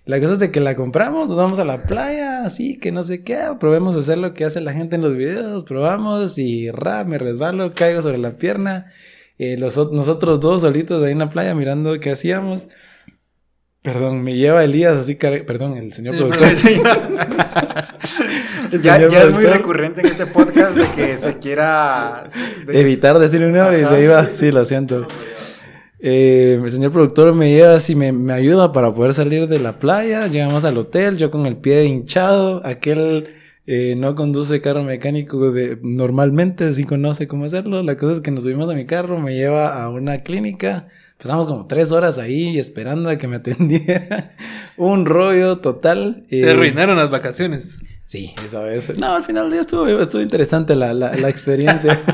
La cosa es de que la compramos, nos vamos a la playa, así que no sé qué, probemos a hacer lo que hace la gente en los videos, probamos y ra, me resbalo, caigo sobre la pierna. Eh, los, ot- nosotros dos solitos ahí en la playa mirando qué hacíamos. Perdón, me lleva Elías así, perdón, el señor Sí, productor. El ya señor ya es muy recurrente en este podcast de que se quiera de Evitar decir un nombre y se iba. Sí, lo siento. Eh, el señor productor me lleva así, me, me ayuda para poder salir de la playa. Llegamos al hotel, yo con el pie hinchado. Aquel eh, no conduce carro mecánico de, normalmente, sí conoce cómo hacerlo. La cosa es que nos subimos a mi carro, me lleva a una clínica. Pasamos como tres horas ahí esperando a que me atendiera. Un rollo total. Se Eh, arruinaron las vacaciones. Sí, eso, eso. No, al final del día estuvo, estuvo interesante la, la, la experiencia.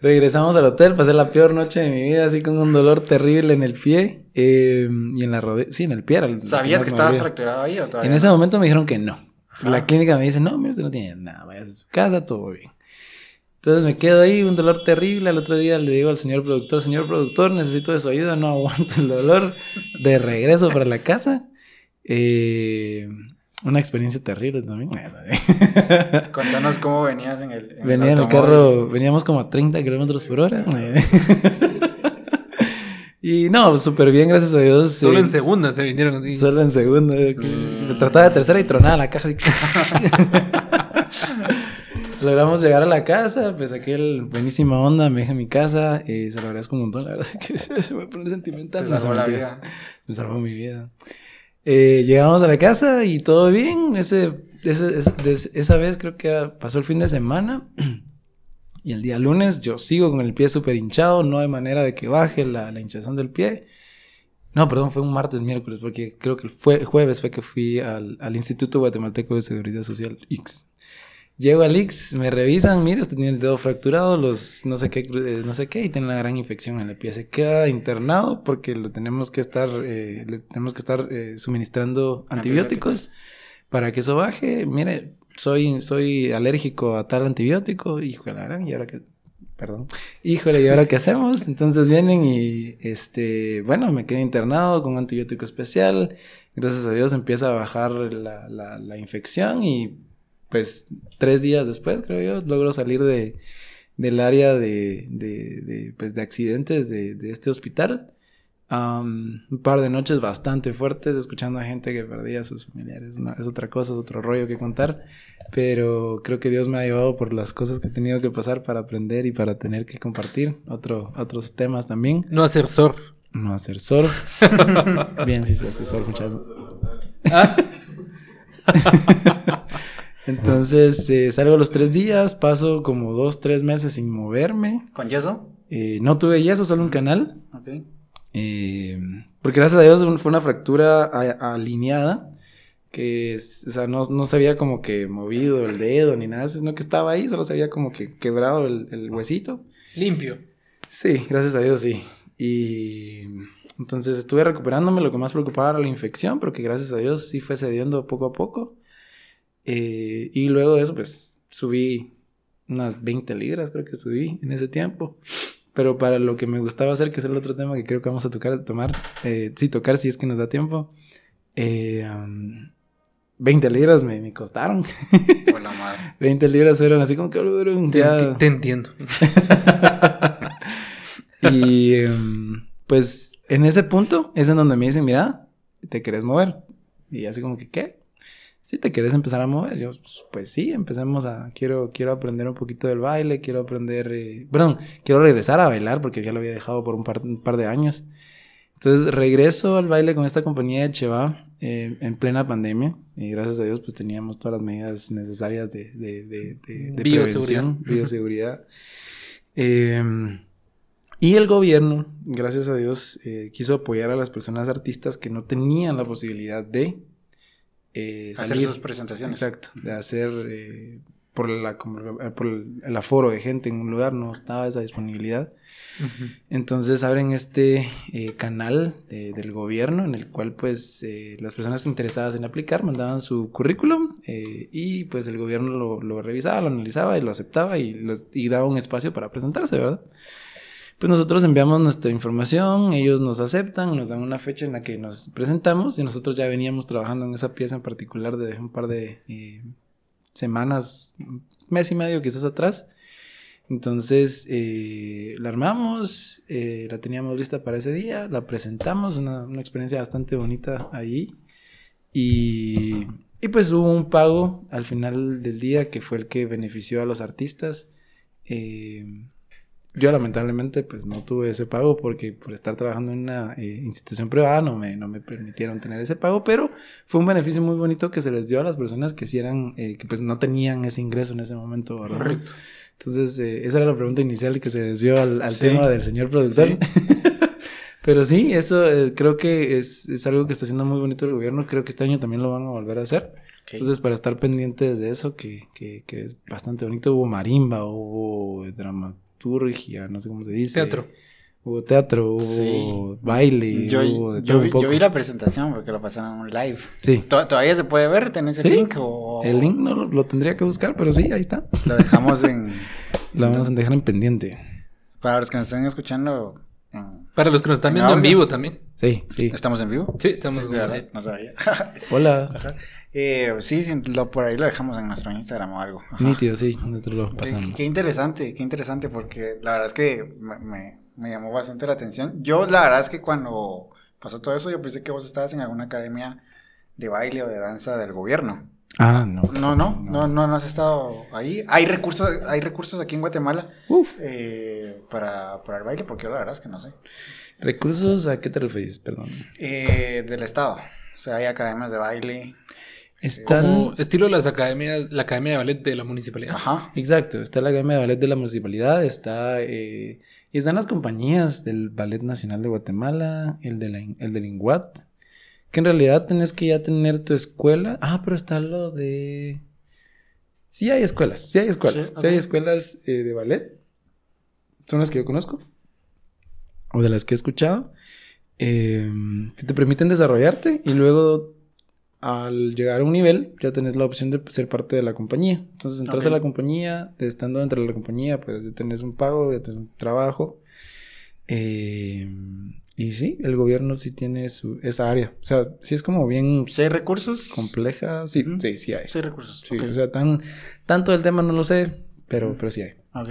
Regresamos al hotel, pasé la peor noche de mi vida, así con un dolor terrible en el pie eh, y en la rodilla. Sí, en el pie. el- ¿Sabías que estabas fracturado ahí o todavía? En no? ese momento me dijeron que no. Ajá. La clínica me dice, no, mira, usted no tiene nada, vaya a su casa, todo bien. Entonces me quedo ahí, un dolor terrible. Al otro día le digo al señor productor, señor productor, necesito de su ayuda, no aguanto el dolor. De regreso para la casa. Eh, una experiencia terrible también. Contanos cómo venías en el en Venía en el carro, veníamos como a 30 kilómetros por hora. y no, súper bien, gracias a Dios. Solo eh, en segunda se vinieron así. Solo en segundo. que- Trataba de tercera y tronaba la caja. así que- Logramos llegar a la casa, pues aquel buenísima onda, me dejé en mi casa, eh, se lo agradezco un montón, la verdad que se me pone sentimental. Te salvó la vida. Me salvó mi vida. Eh, llegamos a la casa y todo bien. Ese, ese- ese- esa vez creo que era- pasó el fin de semana. Y el día lunes yo sigo con el pie súper hinchado. No hay manera de que baje la, la hinchazón del pie. No, perdón, fue un martes, miércoles, porque creo que fue, jueves fue que fui al, al Instituto Guatemalteco de Seguridad Social, X. Llego al X, me revisan, mire, usted tiene el dedo fracturado, los no sé qué, eh, no sé qué, y tiene una gran infección en el pie. Se queda internado porque lo tenemos que estar, eh, le tenemos que estar eh, suministrando antibióticos, para que eso baje. Mire, soy, soy alérgico a tal antibiótico, hijo de la gran, y ahora que, perdón, híjole, ¿y ahora qué hacemos? Entonces vienen y, este, bueno, me quedé internado con un antibiótico especial. Gracias a Dios empieza a bajar la, la, la infección y pues tres días después, creo yo, logro salir de, del área de, de, de, pues, de accidentes de, de este hospital. Un par de noches bastante fuertes, escuchando a gente que perdía a sus familiares. Una- es otra cosa, es otro rollo que contar. Pero creo que Dios me ha llevado por las cosas que he tenido que pasar para aprender y para tener que compartir otro, otros temas también. No hacer surf. No hacer surf. Bien, sí se hace surf, muchachos. Entonces eh, salgo los tres días, paso como dos, tres meses sin moverme. ¿Con yeso? Eh, no tuve yeso, solo un canal. Ok. Eh, porque gracias a Dios fue una fractura a- alineada. Que, es- o sea, no, no se había como que movido el dedo ni nada, sino que estaba ahí, solo se había como que quebrado el, el huesito. Limpio. Sí, gracias a Dios, sí. Y entonces estuve recuperándome, lo que más preocupaba era la infección, pero que gracias a Dios sí fue cediendo poco a poco. Eh, y luego de eso, pues subí unas 20 libras, creo que subí en ese tiempo. Pero para lo que me gustaba hacer, que es el otro tema que creo que vamos a tocar, tomar, eh, sí, tocar si es que nos da tiempo. eh, um, 20 libras me, me costaron. Por la madre. 20 libras fueron así como que te entiendo. Y em, pues en ese punto es en donde me dicen, mira, ¿te querés mover? Y así como que, ¿qué? Si te querés empezar a mover, yo, pues, pues sí, empecemos a, quiero, quiero aprender un poquito del baile, quiero aprender, eh, perdón, quiero regresar a bailar porque ya lo había dejado por un par, un par de años. Entonces regreso al baile con esta compañía de Cheva eh, en plena pandemia y gracias a Dios pues teníamos todas las medidas necesarias de, de, de, de- de Bioseguridad. prevención, bioseguridad. Em, y el gobierno, gracias a Dios, eh, quiso apoyar a las personas artistas que no tenían la posibilidad de eh, Hacer sus presentaciones. Exacto, de hacer eh, por, la, eh, por el, aforo de gente en un lugar, no estaba esa disponibilidad. Entonces abren este eh, canal de- del gobierno en el cual pues las personas interesadas en aplicar mandaban su currículum y pues el gobierno lo, lo revisaba, lo analizaba y lo aceptaba y, los- y daba un espacio para presentarse, ¿verdad? Pues nosotros enviamos nuestra información, ellos nos aceptan, nos dan una fecha en la que nos presentamos y nosotros ya veníamos trabajando en esa pieza en particular de un par de eh, semanas, mes y medio quizás atrás. Entonces eh, la armamos, eh, la teníamos lista para ese día, la presentamos, una, una experiencia bastante bonita allí. Y, y pues hubo un pago al final del día que fue el que benefició a los artistas. Eh, yo lamentablemente pues no tuve ese pago porque por estar trabajando en una eh, institución privada no me, no me permitieron tener ese pago, pero fue un beneficio muy bonito que se les dio a las personas que sí eran, eh, que pues no tenían ese ingreso en ese momento, ¿verdad? Correcto. Entonces, eh, esa era la pregunta inicial que se desvió al, al Sí. tema del señor productor. Sí. Pero sí, eso eh, creo que es, es algo que está haciendo muy bonito el gobierno. Creo que este año también lo van a volver a hacer. Entonces, para estar pendientes de eso, que, que, que es bastante bonito, hubo marimba, hubo dramaturgia, no sé cómo se dice. Teatro. Hubo teatro, hubo Sí. baile, yo, hubo de yo todo vi- un poco. yo vi la presentación porque lo pasaron en un live. Sí. ¿To- ¿Todavía se puede ver? ¿Tenés el Sí. link? O El link no lo, lo tendría que buscar, pero sí, ahí está. Lo dejamos en. Lo vamos a dejar en pendiente. Para los que nos estén escuchando, Para los que nos están ¿En viendo en vivo también. Sí, sí. ¿estamos en vivo? Sí, estamos Sí, en live. No sabía. Hola. Eh, sí, sí, lo, por ahí lo dejamos en nuestro Instagram o algo. Ajá. Nítido, sí. Nosotros lo pasamos. qué interesante, qué interesante, porque la verdad es que me, me- me llamó bastante la atención. Yo, la verdad es que cuando pasó todo eso, yo pensé que vos estabas en alguna academia de baile o de danza del gobierno. Ah, no. No, no, no, no, no has estado ahí. Hay recursos, hay recursos aquí en Guatemala Uf. eh, para, para el baile, porque yo la verdad es que no sé. ¿Recursos a qué te refieres? Perdón. Eh, del estado. O sea, hay academias de baile. Están. Como estilo las academias, la academia de ballet de la municipalidad. Ajá. Exacto, está la Academia de Ballet de la Municipalidad, está. eh, y están las compañías del Ballet Nacional de Guatemala, el, de la, el del INGUAT. Que en realidad tenés que ya tener tu escuela. Ah, pero está lo de. Sí hay escuelas, sí hay escuelas. Sí, Sí, hay escuelas eh, de ballet. Son las que yo conozco. O de las que he escuchado. eh, que te permiten desarrollarte y luego al llegar a un nivel ya tenés la opción de ser parte de la compañía. Entonces entras a la compañía, de estando dentro de la compañía, pues ya tenés un pago, ya tenés un trabajo. Eh, y sí, el gobierno sí tiene su, esa área. O sea, sí es como bien ¿Sí hay recursos? compleja. Sí, sí, sí hay. Sí hay recursos. Sí, o sea, tan, tanto del tema no lo sé, pero, pero sí hay. Ok.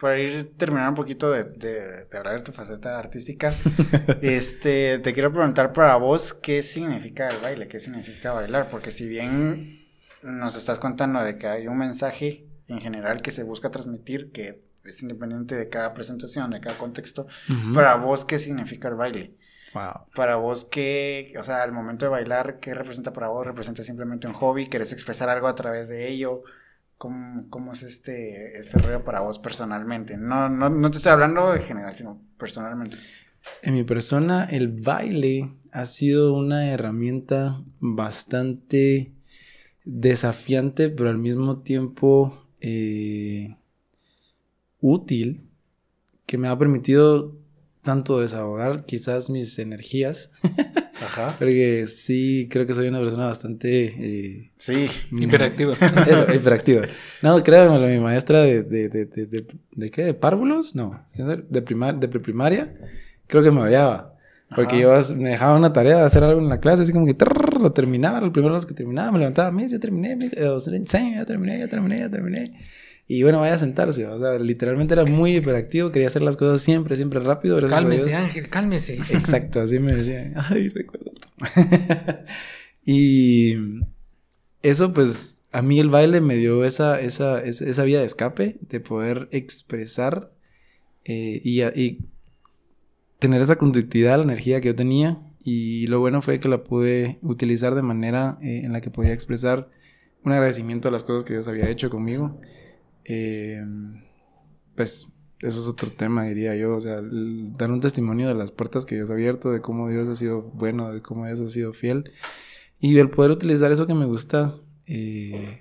Para ir terminar un poquito de, de, de hablar de tu faceta artística, este, te quiero preguntar para vos qué significa el baile, qué significa bailar, porque si bien nos estás contando de que hay un mensaje en general que se busca transmitir, que es independiente de cada presentación, de cada contexto, para vos qué significa el baile. Wow. Para vos, ¿qué, o sea, al momento de bailar, qué representa para vos? ¿Representa simplemente un hobby? ¿Querés expresar algo a través de ello? Cómo, cómo es este, este rollo para vos personalmente. No, no, no te estoy hablando de general, sino personalmente. En mi persona, el baile ha sido una herramienta bastante desafiante, pero al mismo tiempo eh, útil, que me ha permitido tanto desahogar quizás mis energías. Ajá. Porque sí, creo que soy una persona bastante... eh, Sí. Hiperactiva. Eso, hiperactiva. No, créanmelo, mi maestra de, de, de, de, de, ¿de qué? ¿De párvulos? No, de, primar, de preprimaria, creo que me odiaba. Porque Ajá. yo me dejaba una tarea de hacer algo en la clase, así como que trrr, lo terminaba, lo primero que terminaba, me levantaba, mis, ya terminé, mis, eh, enseño, ya terminé, ya terminé, ya terminé. Y bueno, vaya a sentarse, o sea, literalmente era muy hiperactivo, quería hacer las cosas siempre, siempre rápido. cálmese. Ángel, cálmese. Exacto, así me decían. Ay, recuerdo. y eso, pues, a mí el baile me dio esa, esa, esa, esa vía de escape de poder expresar eh, y, y tener esa conductividad, la energía que yo tenía. Y lo bueno fue que la pude utilizar de manera eh, en la que podía expresar un agradecimiento a las cosas que Dios había hecho conmigo. Eh, pues eso es otro tema, diría yo. O sea, el- dar un testimonio de las puertas que Dios ha abierto, de cómo Dios ha sido bueno, de cómo Dios ha sido fiel. Y el poder utilizar eso que me gusta eh,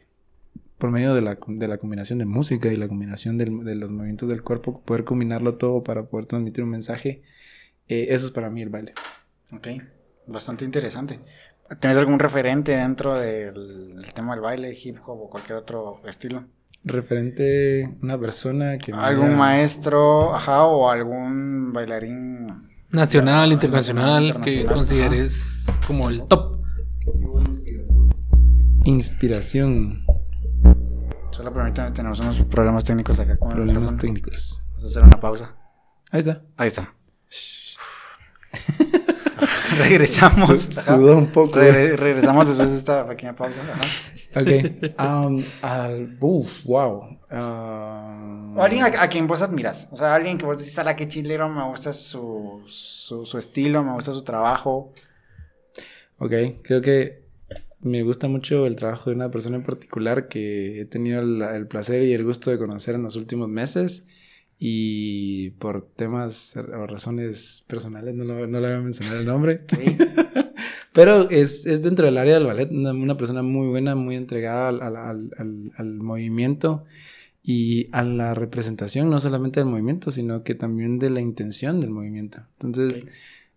por medio de la, de la combinación de música y la combinación del- de los movimientos del cuerpo, poder combinarlo todo para poder transmitir un mensaje. eh, eso es para mí el baile. Ok, bastante interesante. ¿Tienes algún referente dentro del el tema del baile, hip hop o cualquier otro estilo? Referente una persona que... ¿Algún haya- maestro, ajá, o algún bailarín? Nacional, internacional, Nacional, que consideres como el top. Inspiración, Solo permítame, tenemos unos problemas técnicos acá con problemas técnicos. Vamos a hacer una pausa. Ahí está. Ahí está. regresamos. Su- ajá. Sudó un poco. Regre- regresamos después de esta pequeña pausa. ajá. Ok. Um, al, uf, wow. O alguien a, a quien vos admiras. O sea, alguien que vos decís, a la que chilero, me gusta su, su, su estilo, me gusta su trabajo. Ok, creo que me gusta mucho el trabajo de una persona en particular que he tenido el, el placer y el gusto de conocer en los últimos meses y por temas o razones personales no, lo- no le voy a mencionar el nombre, Sí. pero es, es dentro del área del ballet, una, una persona muy buena, muy entregada al, al- al- al- movimiento y a la representación, no solamente del movimiento, sino que también de la intención del movimiento. Entonces,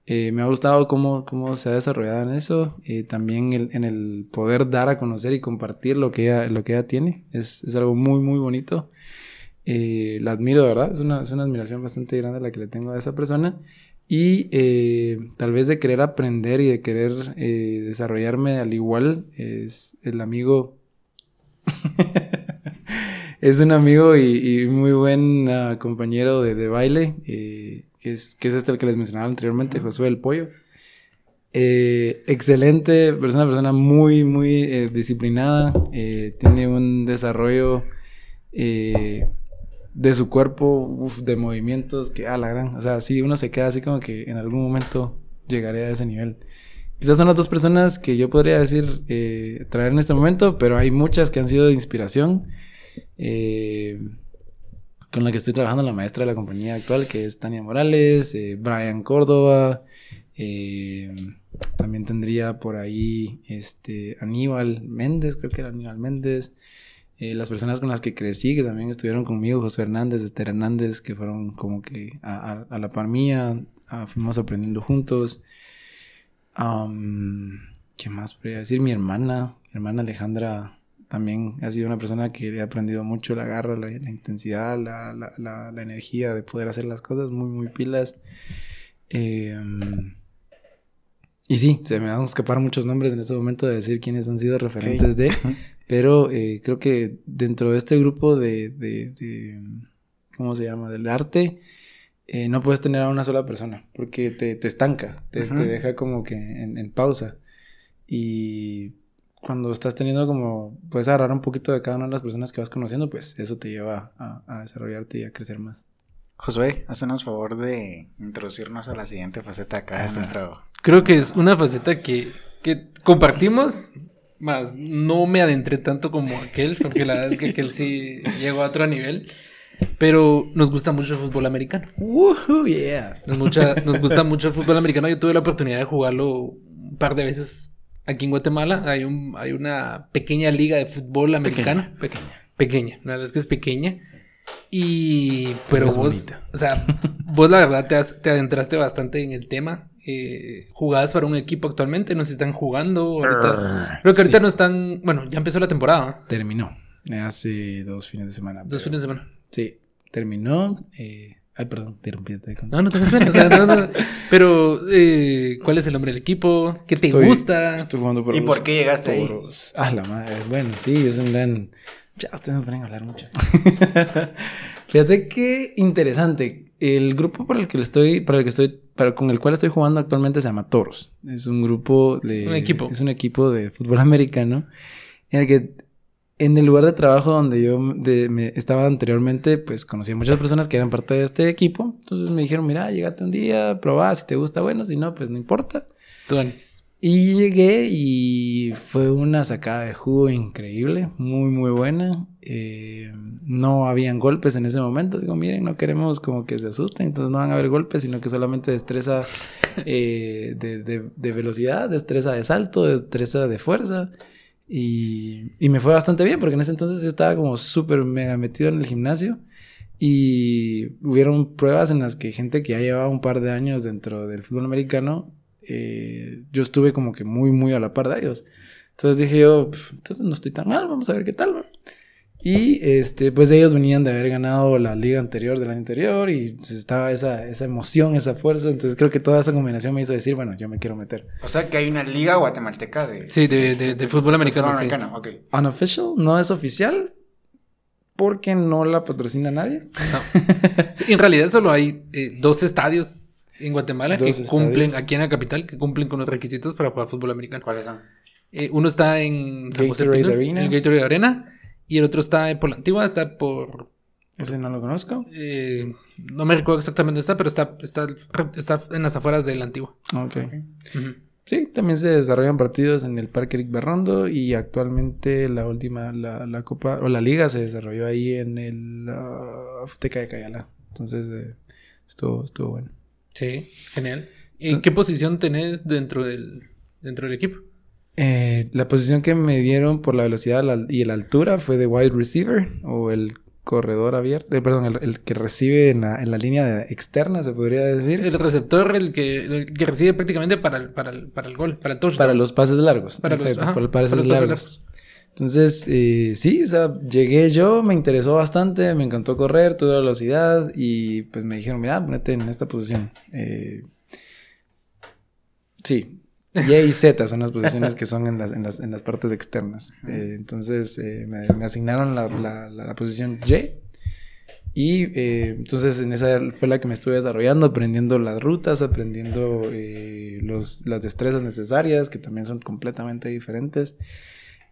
eh, me ha gustado cómo, cómo se ha desarrollado en eso. eh, también el- en el poder dar a conocer y compartir lo que ella, lo que ella tiene. Es, es algo muy, muy bonito. Eh, la admiro, verdad. Es una, es una admiración bastante grande la que le tengo a esa persona. Y eh, tal vez de querer aprender y de querer eh, desarrollarme al igual es el amigo. es un amigo y, y muy buen ah, compañero de, de baile, que, es, que es este el que les mencionaba anteriormente, Josué el Pollo. Eh, excelente, pero es una persona muy, muy eh, disciplinada, eh, tiene un desarrollo de su cuerpo, uf, de movimientos, que a la gran, o sea, sí, uno se queda así como que en algún momento llegaré a ese nivel. Quizás son las dos personas que yo podría decir eh, traer en este momento, pero hay muchas que han sido de inspiración. eh, con la que estoy trabajando, la maestra de la compañía actual, que es Tania Morales, eh, Brian Córdoba, también tendría por ahí este Aníbal Méndez, creo que era Aníbal Méndez. Eh, las personas con las que crecí, que también estuvieron conmigo, José Hernández, Esther Hernández, que fueron como que a, a- a la par mía, ah, fuimos aprendiendo juntos. ¿Qué más podría decir? Mi hermana, mi hermana Alejandra, también ha sido una persona que he aprendido mucho la garra, la, la intensidad, la, la- la- energía de poder hacer las cosas muy, muy pilas. Eh, y sí, se me van a escapar muchos nombres en este momento de decir quiénes han sido referentes de, pero eh, creo que dentro de este grupo de, de, de- ¿cómo se llama? Del arte, eh, no puedes tener a una sola persona, porque te, te estanca, te, deja como que en, en pausa. Y cuando estás teniendo como, puedes agarrar un poquito de cada una de las personas que vas conociendo, pues eso te lleva a, a desarrollarte y a crecer más. Josué, haznos favor de introducirnos a la siguiente faceta acá de nuestro... Creo que es una faceta que, que compartimos Más no me adentré tanto como aquel, porque la verdad es que aquel sí llegó a otro nivel. Pero nos gusta mucho el fútbol americano. Woohoo, yeah. Nos, mucha, nos gusta mucho el fútbol americano. Yo tuve la oportunidad de jugarlo un par de veces aquí en Guatemala. Hay, un, hay una pequeña liga de fútbol americano. Pequeña. Pequeña, la verdad es que es pequeña. Y, pero vos, bonita. o sea, vos la verdad te, has- te adentraste bastante en el tema. Eh, jugabas para un equipo actualmente, no sé si están jugando. Ahorita, creo que ahorita Sí. no están, bueno, ya empezó la temporada, Terminó. Hace dos fines de semana. dos pero- fines de semana. Sí, terminó. eh, Ay, perdón, te rompí. te- No, no pena. no, no. Pero, eh, ¿cuál es el nombre del equipo? ¿Qué te Estoy- gusta? Estoy jugando por ¿Y los por qué llegaste ahí? Ah, la madre. Bueno, sí, es un gran. Ya, ustedes me ponen a hablar mucho. Fíjate qué interesante. El grupo para el que estoy, para el que estoy, para con el cual estoy jugando actualmente se llama Toros. Es un grupo de. Un equipo. Es un equipo de fútbol americano. En el que en el lugar de trabajo donde yo de- me estaba anteriormente, pues conocí a muchas personas que eran parte de este equipo. Entonces me dijeron, mira, llegate un día, probá, si te gusta, bueno, si no, pues no importa. Tú, Anis. Y llegué y fue una sacada de jugo increíble, muy muy buena. Eh, no habían golpes en ese momento, digo, miren, no queremos como que se asusten, entonces no van a haber golpes, sino que solamente destreza eh, de, de- velocidad, destreza de salto, destreza de fuerza. Y, y me fue bastante bien, porque en ese entonces estaba como súper mega metido en el gimnasio. Y hubieron pruebas en las que gente que ya llevaba un par de años dentro del fútbol americano, eh, yo estuve como que muy, muy a la par de ellos. Entonces dije yo, "Pf, entonces no estoy tan mal, vamos a ver qué tal. va". Y este, pues ellos venían de haber ganado la liga anterior del año anterior y pues, estaba esa, esa emoción, esa fuerza. Entonces creo que toda esa combinación me hizo decir, bueno, yo me quiero meter. O sea que hay una liga guatemalteca de... Sí, de, de, de fútbol americano, sí. ok. Unofficial, no es oficial porque no la patrocina nadie. No. En realidad solo hay eh, dos estadios en Guatemala que cumplen, estadios. aquí en la capital, que cumplen con los requisitos para jugar fútbol americano. ¿Cuáles son? Eh, uno está en San José Gatorade Pinol, Arena. el Gatorade Arena, y el otro está en por la antigua, está por Ese no lo conozco. eh, no me recuerdo exactamente dónde está, pero está, está, está en las afueras de la antigua. Ok. Ujú. Sí, también se desarrollan partidos en el Parque Eric Berrondo y actualmente la última, la, la Copa o la Liga se desarrolló ahí en el Futeca de Cayala. Entonces eh, estuvo, estuvo bueno. Sí, genial. ¿En qué posición tenés dentro del, dentro del equipo? Eh, la posición que me dieron por la velocidad y la altura fue de wide receiver o el corredor abierto, eh, perdón, el, el que recibe en la, en la línea externa, se podría decir, El receptor, el que, el que recibe prácticamente para el, para el, para el gol, para el touchdown. para los pases largos. Para los- exacto, ajá, para los pases para los pases largos. Entonces, eh, sí, o sea, llegué yo, me interesó bastante, me encantó correr, tuve velocidad y pues me dijeron, mira, ponete en esta posición. Eh, sí, Y y Z son las posiciones que son en las, en las, en las partes externas. Eh, entonces, eh, me, me asignaron la, la- la- la posición Y. Y eh, entonces en esa fue la que me estuve desarrollando, aprendiendo las rutas, aprendiendo eh, los, las destrezas necesarias, que también son completamente diferentes.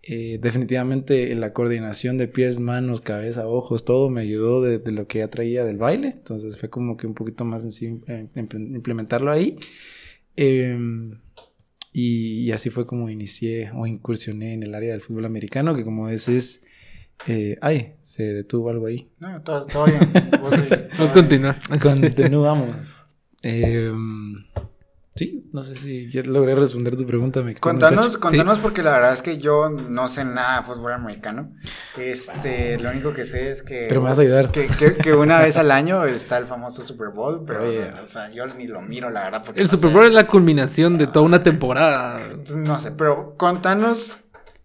Eh, definitivamente la coordinación de pies, manos, cabeza, ojos, todo me ayudó de, de lo que ya traía del baile. Entonces fue como que un poquito más sencillo eh, imple- implementarlo ahí. Eh, y, y así fue como inicié o incursioné en el área del fútbol americano, que como dices, eh, ay, se detuvo algo ahí. No, todo, todo bien. Vos ahí, todo Vamos a continuar. Continuamos. Sí, no sé si ya logré responder tu pregunta. Me Contanos, contanos porque la verdad es que yo no sé nada de fútbol americano. Este, lo único que sé es que Pero me vas a ayudar. que, que- que una vez al año está el famoso Super Bowl, pero o sea, yo ni lo miro la verdad porque El no Super sé. Bowl es la culminación de toda una temporada. Entonces, no sé, pero contanos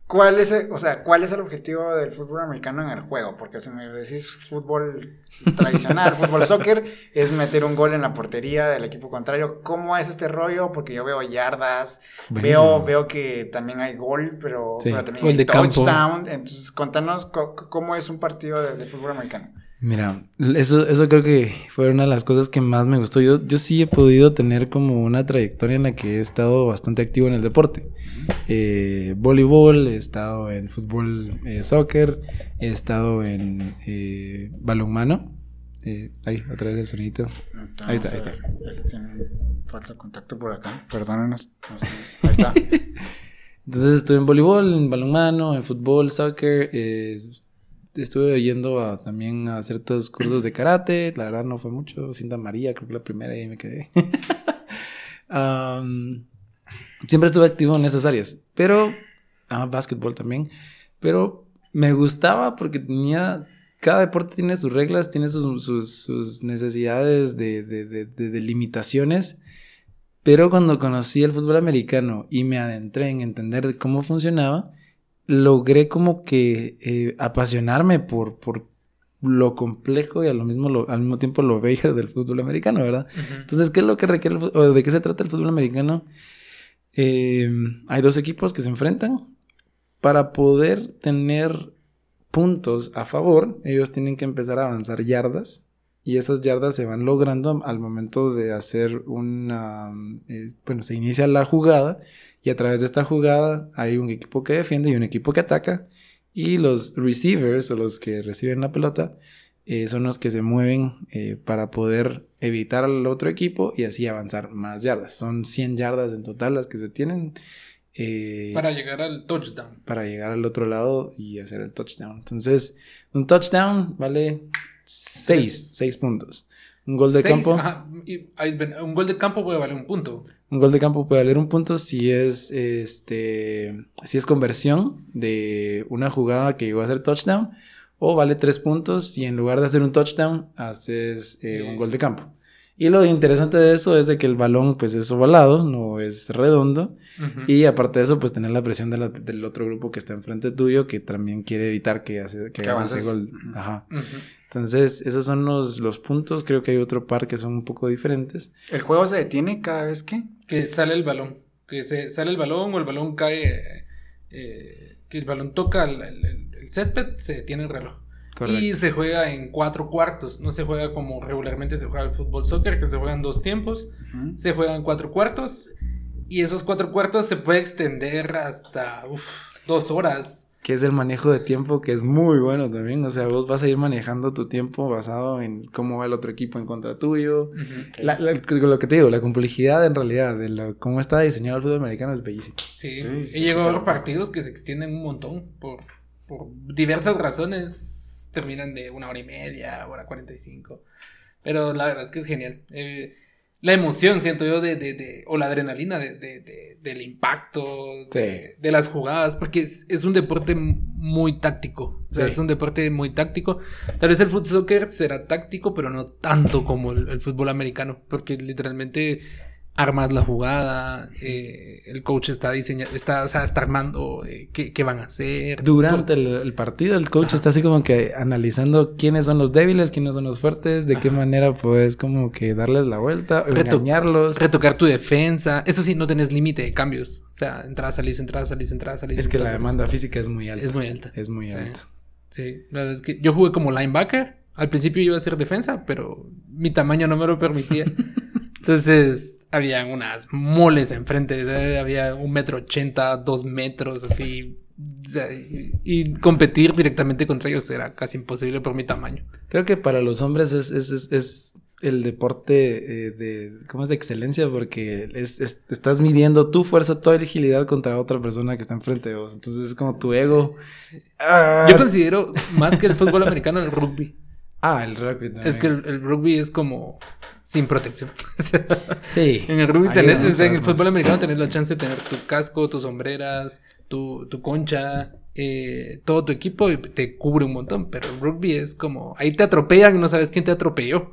cuál es, el, o sea, cuál es el objetivo del fútbol americano en el juego, porque si me decís fútbol tradicional, fútbol soccer, es meter un gol en la portería del equipo contrario. ¿Cómo es este rollo? Porque yo veo yardas, Buenísimo. veo, veo que también hay gol, pero, Sí. pero también Gol hay de campo. touchdown. Entonces, contanos co- cómo es un partido de, de fútbol americano. Mira, eso, eso creo que fue una de las cosas que más me gustó. Yo, yo sí he podido tener como una trayectoria en la que he estado bastante activo en el deporte. Eh, voleibol, he estado en fútbol, eh, soccer, he estado en eh, balonmano. Eh, ahí, a través del sonidito. Ahí está, ahí está. Este tiene falso contacto por acá. Perdónenos. Ahí está. Entonces estuve en voleibol, en balonmano, en fútbol, soccer. Estuve yendo a, también a ciertos cursos de karate. La verdad no fue mucho. Cinta María, creo que la primera y me quedé. Am, siempre estuve activo en esas áreas. Pero, ah, básquetbol también. Pero me gustaba porque tenía. Cada deporte tiene sus reglas, tiene sus, sus- sus necesidades de, de- de- de- limitaciones. Pero cuando conocí el fútbol americano y me adentré en entender de cómo funcionaba, logré como que eh, apasionarme por, por lo complejo y a lo mismo lo- al mismo tiempo lo bello del fútbol americano, ¿verdad? Entonces, ¿qué es lo que requiere el o de qué se trata el fútbol americano? Eh, hay dos equipos que se enfrentan. Para poder tener puntos a favor, ellos tienen que empezar a avanzar yardas. Y esas yardas se van logrando al momento de hacer una... eh, bueno, se inicia la jugada y a través de esta jugada hay un equipo que defiende y un equipo que ataca. Y los receivers o los que reciben la pelota eh, son los que se mueven eh, para poder evitar al otro equipo y así avanzar más yardas. Son 100 yardas en total las que se tienen eh, Para llegar al touchdown. para llegar al otro lado y hacer el touchdown. Entonces, un touchdown vale 6, 6 puntos. Un gol de Seis, campo, ajá, y un gol de campo puede valer un punto. Un gol de campo puede valer un punto si es este si es conversión de una jugada que llegó a ser touchdown o vale 3 puntos si en lugar de hacer un touchdown haces eh, un Eh. gol de campo. Y lo interesante de eso es de que el balón pues es ovalado, no es redondo. Y aparte de eso, pues tener la presión de la- del otro grupo que está enfrente tuyo, que también quiere evitar que, hace, que hagas ese gol. Ajá. Entonces, esos son los, los puntos. Creo que hay otro par que son un poco diferentes. ¿El juego se detiene cada vez que? Que sale el balón. Que se sale el balón o el balón cae. eh, que el balón toca el, el- el- el césped, se detiene el reloj. Correcto. Y se juega en cuatro cuartos. No se juega como regularmente se juega el fútbol soccer, que se juegan dos tiempos. Ujú. Se juegan cuatro cuartos. Y esos cuatro cuartos se puede extender hasta uf, dos horas. Que es el manejo de tiempo que es muy bueno también. O sea, vos vas a ir manejando tu tiempo basado en cómo va el otro equipo en contra tuyo. Ujú. La- la- lo que te digo, la complejidad en realidad de lo- cómo está diseñado el fútbol americano es bellísimo. Sí, Sí, sí, y llegó a haber partidos que se extienden un montón por, por diversas razones. Terminan de una hora y media, hora cuarenta y cinco. Pero la verdad es que es genial. Eh, la emoción, siento yo, de, de, de- o la adrenalina de, de- de- del impacto, de, de las jugadas, porque es, es un deporte muy táctico. O sea, Sí. es un deporte muy táctico. Tal vez el fútbol soccer será táctico, pero no tanto como el, el fútbol americano, porque literalmente armas la jugada, eh, el coach está diseñando, está, o sea, está armando eh, qué, qué van a hacer. Durante el, el partido, el coach Ajá. está así como que analizando quiénes son los débiles, quiénes son los fuertes, de qué manera puedes como que darles la vuelta, Reto- engañarlos. Retocar tu defensa. Eso sí, no tenés límite de cambios. O sea, entrada, salís, entrada, salís, entrada, salís. Es que la demanda salís. física es muy alta. es muy alta. Es muy Sí. alta. Sí, la verdad es que yo jugué como linebacker. Al principio iba a ser defensa, pero mi tamaño no me lo permitía. Entonces, había unas moles enfrente. ¿sabes? Había un metro ochenta, dos metros, así. Sea, y, competir directamente contra ellos era casi imposible por mi tamaño. Creo que para los hombres es, es, es, es el deporte eh, de, ¿cómo es? De excelencia porque es, es- estás midiendo tu fuerza, tu agilidad contra otra persona que está enfrente de vos. Entonces es como tu ego. Ah, Yo considero más que el fútbol americano el rugby. Ah, el rugby también. Es que el, el rugby es como sin protección. Sí. En el rugby tenés, en el más. fútbol americano tenés la chance de tener tu casco, tus sombreras, tu, tu concha, eh, todo tu equipo y te cubre un montón. Pero el rugby es como, ahí te atropellan y no sabes quién te atropelló.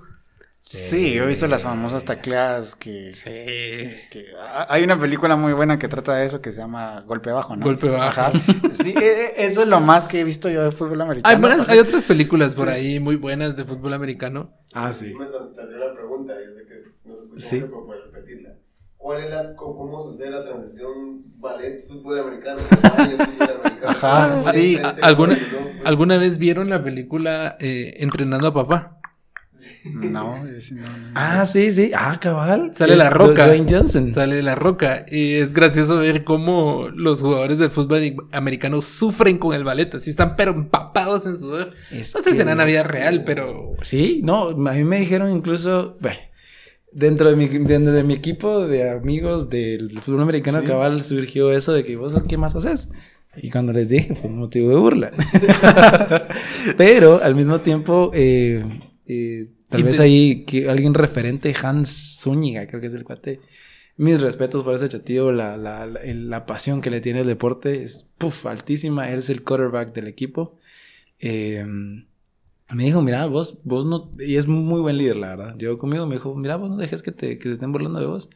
Sí, yo he visto las famosas tacleadas que, que- que- ah, hay una película muy buena que trata de eso que se llama Golpe Bajo, ¿no? Golpe Bajo. Ajá. Sí, e- e- eso es lo más que he visto yo de fútbol americano. Hay, buenas- hay otras películas por ahí muy buenas de fútbol americano. Ah, sí. Me planteó la pregunta, que Sí. ¿Cuál es la, cómo sucede la transición ballet fútbol americano? Ajá, ¿Cuál sí. ¿Alguna? ¿Alguna vez vieron la película eh, Entrenando a Papá? No, sí no, no. Ah, sí, sí. Ah, cabal. Sale Es La Roca. Dwayne Johnson. Sale La Roca. Y es gracioso ver cómo los jugadores del fútbol americano sufren con el ballet. Así están pero empapados en sudor. Es No sé si será en la vida real, pero... Sí, no, a mí me dijeron incluso, bueno, dentro de mi, dentro de mi equipo de amigos del fútbol americano Sí. cabal surgió eso de que vos qué más haces. Y cuando les dije fue un motivo de burla. Pero al mismo tiempo, eh, eh, tal vez ahí que alguien referente, Hans Zúñiga, creo que es el cuate. Mis respetos por ese chatillo, la, la, la, la pasión que le tiene el deporte es altísima. Él es el quarterback del equipo. Eh, me dijo, mira, vos, vos no, y es muy buen líder, la verdad. Llegó conmigo, me dijo, mira, vos no dejes que, te, que se estén burlando de vos.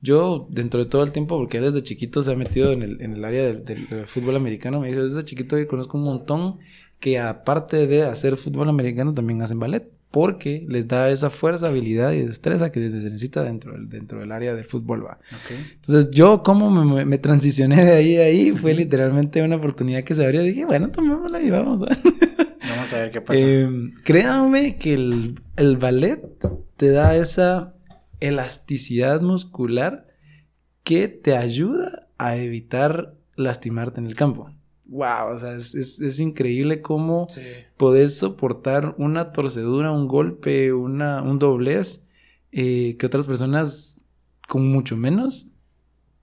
Yo, dentro de todo el tiempo, porque él desde chiquito se ha metido en el, en el área del, del, fútbol americano, me dijo, desde chiquito que conozco un montón que aparte de hacer fútbol americano, también hacen ballet, porque les da esa fuerza, habilidad y destreza que se necesita dentro del, dentro del área del fútbol, va. Entonces, yo, como me transicioné de ahí a ahí, fue literalmente una oportunidad que se abrió. Dije, bueno, tomémosla y vamos. ¿va? Vamos a ver qué pasa. Eh, créanme que el, el ballet te da esa elasticidad muscular que te ayuda a evitar lastimarte en el campo. Wow, o sea, es, es- es increíble cómo Sí. podés soportar una torcedura, un golpe, una, un doblez eh, que otras personas con mucho menos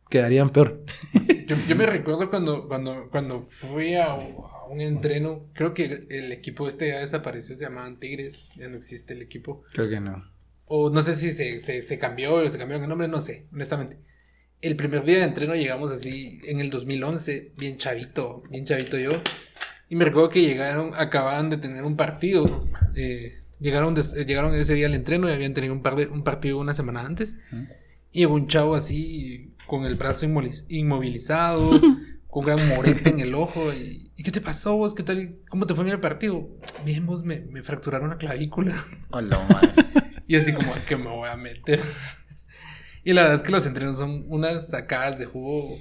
quedarían peor. Yo, yo me recuerdo cuando, cuando, cuando fui a, a un entreno, creo que el, el equipo este ya desapareció, se llamaban Tigres, ya no existe el equipo. Creo que no. O no sé si se, se, se cambió o se cambiaron el nombre, no sé, honestamente. El primer día de entreno llegamos así en el 2011, bien chavito, bien chavito yo. Y me recuerdo que llegaron, acababan de tener un partido. eh, llegaron, eh, llegaron ese día al entreno y habían tenido un, par de, un partido una semana antes. Y llegó un chavo así, con el brazo inmovilizado, con gran morete en el ojo. Y, ¿y qué te pasó vos? ¿Qué tal? ¿Cómo te fue en el partido? Bien, vos me, me fracturaron la clavícula. Hola, madre. Y así como, ¿a qué me voy a meter? Y la verdad es que los entrenos son unas sacadas de jugo.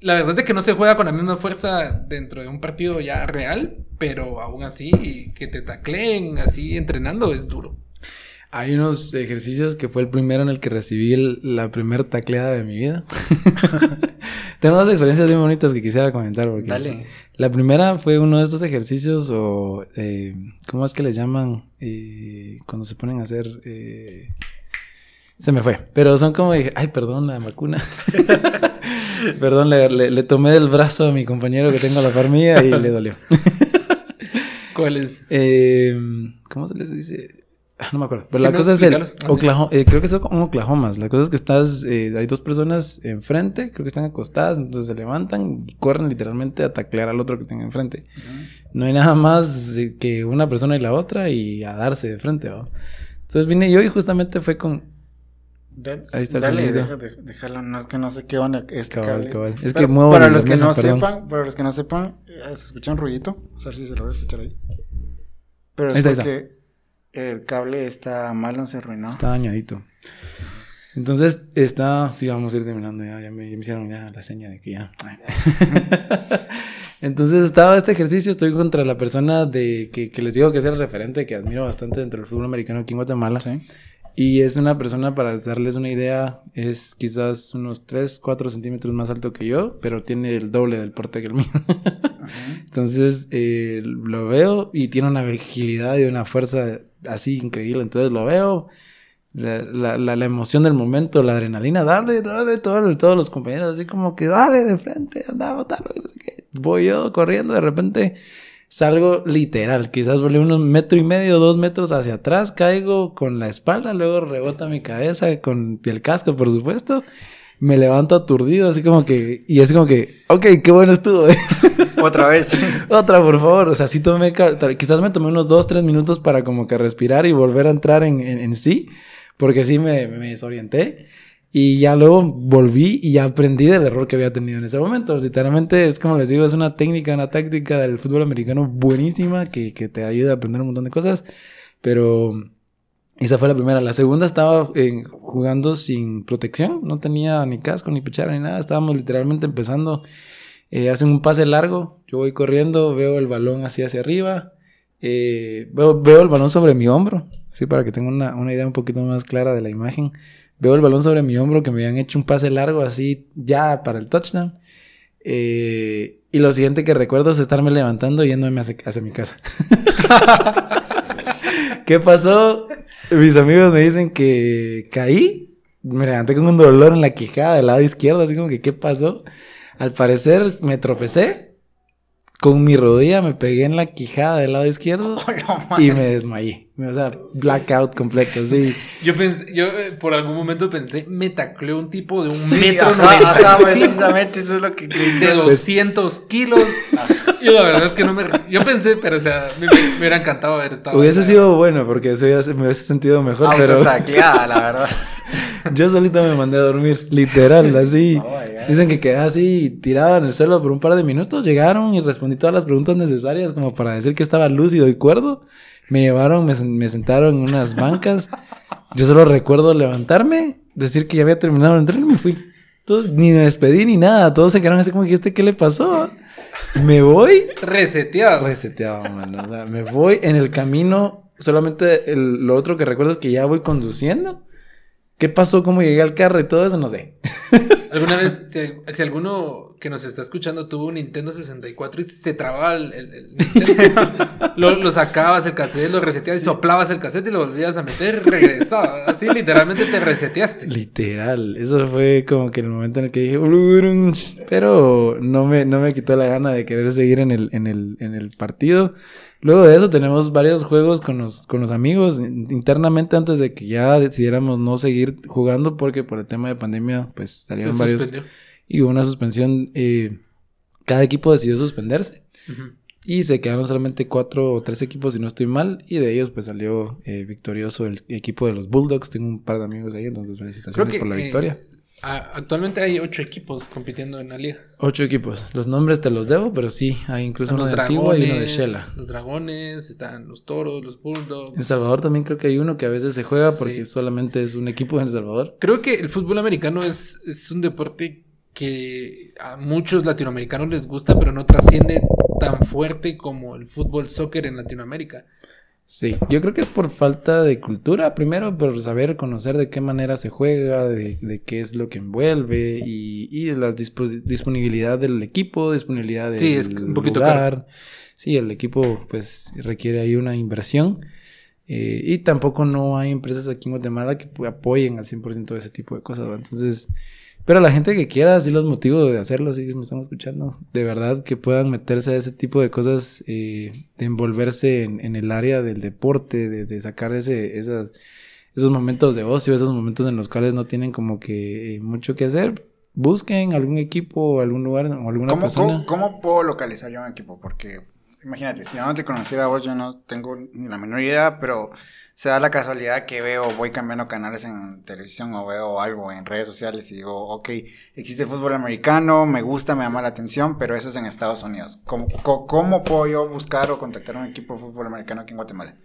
La verdad es que no se juega con la misma fuerza dentro de un partido ya real, pero aún así, que te tacleen así entrenando es duro. Hay unos ejercicios que fue el primero en el que recibí el- la primer tacleada de mi vida. Tengo dos experiencias bien bonitas que quisiera comentar. Porque Dale. es- la primera fue uno de estos ejercicios o... eh, ¿Cómo es que le llaman? Eh, cuando se ponen a hacer... eh, se me fue. Pero son como... dije, Ay, perdón, la vacuna. perdón, le, le- le tomé del brazo a mi compañero que tengo a la par mía y le dolió. ¿Cuál es? Eh, ¿Cómo se les dice? Ah, No me acuerdo. Pero Sí, la no, cosa es el. Oklahoma. eh, creo que es un Oklahoma. La cosa es que estás. eh, hay dos personas enfrente. Creo que están acostadas. Entonces se levantan y corren literalmente a taclear al otro que tenga enfrente. No hay nada más eh, que una persona y la otra y a darse de frente. ¿va? Entonces vine yo y justamente fue con. Dale, Ahí está el dale, sonido. deja- déjalo, no es que no sé qué onda este Cabal, cable. cabal. Es Pero que muevo para los que mesa, no perdón. sepan, para los que no sepan, eh, se escucha un ruidito, a ver si se logra escuchar ahí. Pero es Ahí está. porque el cable está malo, se arruinó. Está dañadito. Entonces está, sí, vamos a ir terminando ya, ya me, ya me hicieron ya la seña de que ya. Entonces estaba este ejercicio, estoy contra la persona de que, que les digo que es el referente que admiro bastante dentro del fútbol americano aquí en Guatemala. Sí. Y es una persona, para darles una idea, es quizás unos 3, 4 centímetros más alto que yo, pero tiene el doble del porte que el mío. Entonces eh, lo veo y tiene una agilidad y una fuerza así increíble. Entonces lo veo, la, la, la, la emoción del momento, la adrenalina, dale, dale, todo- todos los compañeros así como que dale de frente, anda, botalo, no sé qué. Voy yo corriendo, de repente salgo literal, quizás volé unos metro y medio, dos metros hacia atrás, caigo con la espalda, luego rebota mi cabeza con el casco, por supuesto. Me levanto aturdido, así como que, y así como que, ok, qué bueno estuvo, eh. Otra vez. Otra, por favor. O sea, sí tomé, quizás me tomé unos dos, tres minutos para como que respirar y volver a entrar en, en, en sí, porque sí me, me desorienté. Y ya luego volví y ya aprendí del error que había tenido en ese momento. Literalmente es como les digo, es una técnica, una táctica del fútbol americano buenísima que, que te ayuda a aprender un montón de cosas. Pero esa fue la primera. La segunda estaba eh, jugando sin protección, no tenía ni casco, ni pechera, ni nada. Estábamos literalmente empezando. Eh, hacen un pase largo, yo voy corriendo, veo el balón así hacia arriba, eh, veo, veo el balón sobre mi hombro, así para que tenga una, una idea un poquito más clara de la imagen. Veo el balón sobre mi hombro que me habían hecho un pase largo así ya para el touchdown. Eh, y lo siguiente que recuerdo es estarme levantando yéndome hacia, hacia mi casa. ¿Qué pasó? Mis amigos me dicen que caí. Me levanté con un dolor en la quijada del lado izquierdo, así como que, ¿qué pasó? Al parecer me tropecé. Con mi rodilla me pegué en la quijada del lado izquierdo y me desmayé. O sea, blackout completo, sí. Yo pensé, yo eh, por algún momento pensé, me tacleó un tipo de un Sí, metro ajá, y precisamente eso es lo que creí. de 200 kilos. Yo la verdad es que no me... Yo pensé, pero o sea, me, me hubiera encantado haber estado... Hubiese sido bueno porque se hubiese- me hubiese sentido mejor, pero Autotacleada, la verdad. Yo solito me mandé a dormir, literal, así. Oh. Dicen que quedé así tirado en el suelo por un par de minutos. Llegaron y respondí todas las preguntas necesarias como para decir que estaba lúcido y cuerdo. Me llevaron, me, me sentaron en unas bancas. Yo solo recuerdo levantarme, decir que ya había terminado el entreno y me fui. Ni me despedí ni nada. Todos se quedaron así como que este, ¿qué le pasó? Me voy Reseteado. reseteado, mano. O sea, me voy en el camino. Solamente el- lo otro que recuerdo es que ya voy conduciendo. ¿Qué pasó? ¿Cómo llegué al carro y todo eso? No sé. ¿Alguna vez, si, si alguno que nos está escuchando tuvo un Nintendo 64 y se trababa el, el- el Nintendo, lo, lo sacabas el cassette, lo reseteabas y soplabas el cassette y lo volvías a meter, regresaba. Así literalmente te reseteaste. Literal. Eso fue como que el momento en el que dije. Pero no me, no me quitó la gana de querer seguir en el, en el, en el partido. Luego de eso tenemos varios juegos con los, con los amigos in- internamente antes de que ya decidiéramos no seguir jugando porque por el tema de pandemia pues salieron varios y hubo una suspensión. eh, cada equipo decidió suspenderse y se quedaron solamente cuatro o tres equipos si no estoy mal y de ellos pues salió eh, victorioso el equipo de los Bulldogs. Tengo un par de amigos ahí, entonces felicitaciones que por la eh, victoria. a- actualmente hay ocho equipos compitiendo en la liga. Ocho equipos. Los nombres te los debo, pero sí, hay incluso Están uno de Antigua y uno de Shela. Los dragones, están los toros, los bulldogs. En Salvador también creo que hay uno que a veces se juega porque Sí. solamente es un equipo en El Salvador. Creo que el fútbol americano es, es un deporte que a muchos latinoamericanos les gusta, pero no trasciende tan fuerte como el fútbol soccer en Latinoamérica. Sí, yo creo que es por falta de cultura, primero por saber conocer de qué manera se juega, de, de qué es lo que envuelve y, y la dispo- disponibilidad del equipo, disponibilidad del Sí, es un poquito lugar. Sí, el equipo pues requiere ahí una inversión eh, y tampoco no hay empresas aquí en Guatemala que apoyen al 100% de ese tipo de cosas, ¿va? Entonces, pero la gente que quiera, sí los motivo de hacerlo, sí me están escuchando, de verdad que puedan meterse a ese tipo de cosas, eh, de envolverse en, en el área del deporte, de, de sacar ese, esas, esos momentos de ocio, esos momentos en los cuales no tienen como que eh, mucho que hacer. Busquen algún equipo, algún lugar o alguna ¿Cómo, persona. cómo, cómo puedo localizar yo un equipo? Porque imagínate, si yo no te conociera a vos, yo no tengo ni la menor idea, pero se da la casualidad que veo, voy cambiando canales en televisión o veo algo en redes sociales y digo, ok, existe el fútbol americano, me gusta, me llama la atención, pero eso es en Estados Unidos. ¿Cómo, cómo, cómo puedo yo buscar o contactar un equipo de fútbol americano aquí en Guatemala?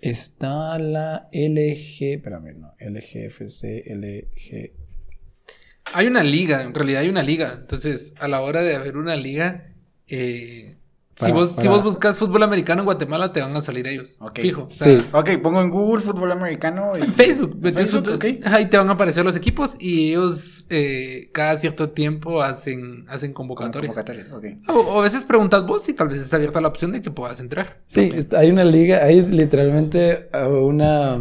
Está la LG, espérame, no, LGFC, LG. Hay una liga, en realidad hay una liga. Entonces, a la hora de haber una liga, eh, si, Para- vos, si vos buscas fútbol americano en Guatemala, te van a salir ellos. Ok. Fijo. O Sí. Ok, pongo en Google fútbol americano y... En Facebook, Facebook, fútbol- ok. Ajá, y te van a aparecer los equipos y ellos eh, cada cierto tiempo hacen, hacen Con- convocatorias. convocatorias, ok. O, o a veces preguntas vos y tal vez está abierta la opción de que puedas entrar. Sí, hay una liga, hay literalmente uh, una...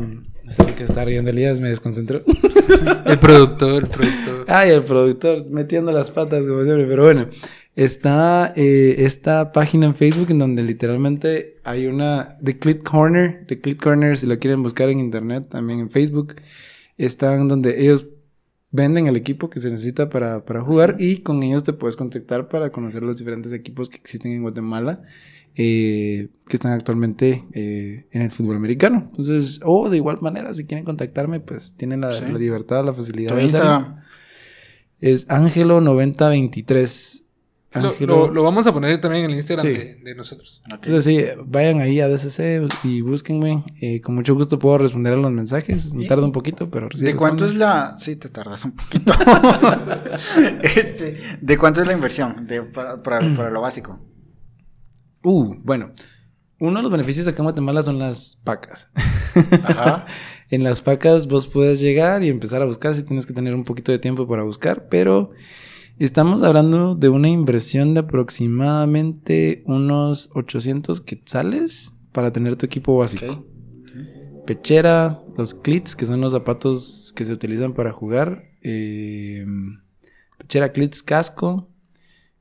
Qué está riendo Elías, me desconcentró. El productor, el productor. Ay, el productor metiendo las patas como siempre, pero bueno, está eh, esta página en Facebook en donde literalmente hay una The Clit Corner, The Clit Corner si lo quieren buscar en internet, también en Facebook, están donde ellos venden el equipo que se necesita para, para jugar y con ellos te puedes contactar para conocer los diferentes equipos que existen en Guatemala. Eh, que están actualmente eh, en el fútbol americano. Entonces, o de igual manera, si quieren contactarme, pues tienen la, Sí. la libertad, la facilidad. Tu de hacerlo. Instagram. Es Ángelo9023. Lo, Ángelo- lo- lo vamos a poner también en el Instagram Sí. de, de nosotros. Entonces sí, vayan ahí a DCC y búsquenme. Eh, con mucho gusto puedo responder a los mensajes. Me ¿Y- tarda un poquito, pero sí ¿De cuánto es la...? Sí, te tardas un poquito. Este, ¿De cuánto es la inversión de, para, para- para lo básico? Uh, bueno. Uno de los beneficios acá en Guatemala son las pacas. Ajá. En las pacas vos puedes llegar y empezar a buscar si tienes que tener un poquito de tiempo para buscar, pero estamos hablando de una inversión de aproximadamente unos 800 quetzales para tener tu equipo básico. Pechera, los clits, que son los zapatos que se utilizan para jugar. eh, pechera, clits, casco.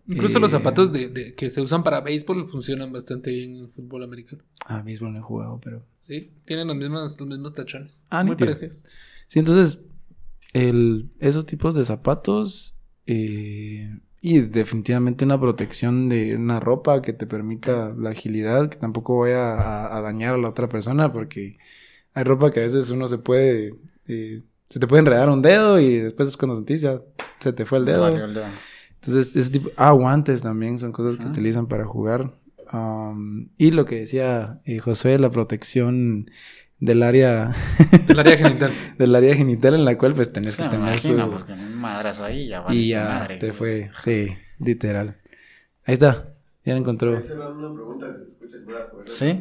Incluso los Eh, zapatos de, de- que se usan para béisbol funcionan bastante bien en el fútbol americano. Ah, béisbol no he jugado, pero... Sí, tienen los mismos, los mismos tachones. Ah, Muy parecidos. Sí, entonces, el, esos tipos de zapatos eh, y definitivamente una protección de una ropa que te permita la agilidad, que tampoco vaya a, a dañar a la otra persona, porque hay ropa que a veces uno se puede, eh, se te puede enredar un dedo y después es cuando sentís ya se te fue el dedo. Dedo. Entonces, ese tipo, ah, guantes también son cosas que Ah. utilizan para jugar. Um, y lo que decía eh, José, la protección del área El área genital. del área genital en la cual pues tenés Sí, que tener su... porque un madrazo ahí ya y ya madre. te fue, sí, literal. Ahí está, ya lo encontró. Esa era una pregunta, si se escucha, si para poder Sí.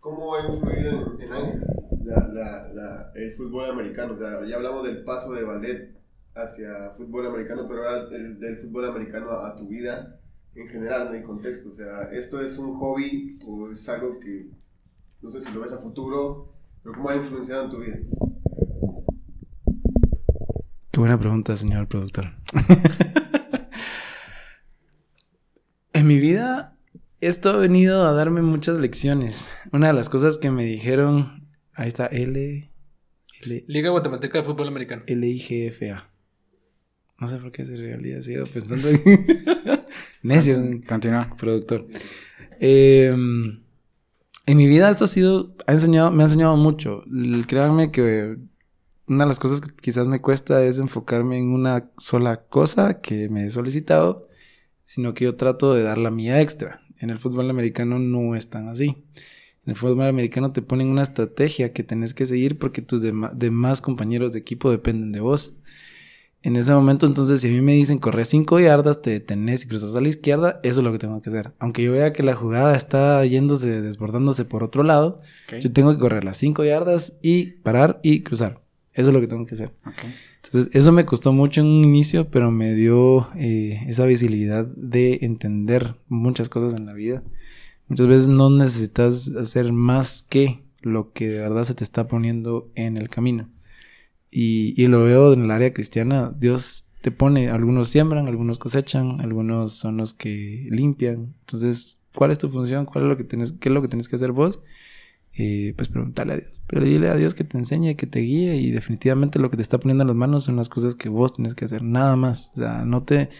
¿Cómo ha influido en, en Ángel la, la, la, el fútbol americano? O sea, ya hablamos del paso de ballet hacia fútbol americano, pero ahora el- del fútbol americano a, a tu vida en general, en el contexto. O sea, ¿esto es un hobby o es algo que, no sé si lo ves a futuro, pero cómo ha influenciado en tu vida? Qué buena pregunta, señor productor. en mi vida, esto ha venido a darme muchas lecciones. Una de las cosas que me dijeron, ahí está, L, L, Liga Guatemalteca de Fútbol Americano. L-I-G-F-A. No sé por qué se realidad sigo pensando. Necio, Continúa. productor. Eh, en mi vida esto ha sido, ha enseñado, me ha enseñado mucho. Créanme que una de las cosas que quizás me cuesta es enfocarme en una sola cosa que me he solicitado, sino que yo trato de dar la mía extra. En el fútbol americano no es tan así. En el fútbol americano te ponen una estrategia que tenés que seguir porque tus demás compañeros de equipo dependen de vos. En ese momento, entonces, si a mí me dicen correr 5 yardas, te detenés y cruzas a la izquierda, eso es lo que tengo que hacer. Aunque yo vea que la jugada está yéndose, desbordándose por otro lado, yo tengo que correr las 5 yardas y parar y cruzar. Eso es lo que tengo que hacer. Entonces, eso me costó mucho en un inicio, pero me dio eh, esa visibilidad de entender muchas cosas en la vida. Muchas veces no necesitas hacer más que lo que de verdad se te está poniendo en el camino. Y, y lo veo en el área cristiana. Dios te pone, algunos siembran, algunos cosechan, algunos son los que limpian. Entonces, ¿cuál es tu función? ¿Cuál es lo que tienes, qué es lo que tienes que hacer vos? Eh, pues preguntarle a Dios. Pero dile a Dios que te enseñe, que te guíe. Y definitivamente lo que te está poniendo en las manos son las cosas que vos tienes que hacer. Nada más. O sea, no te,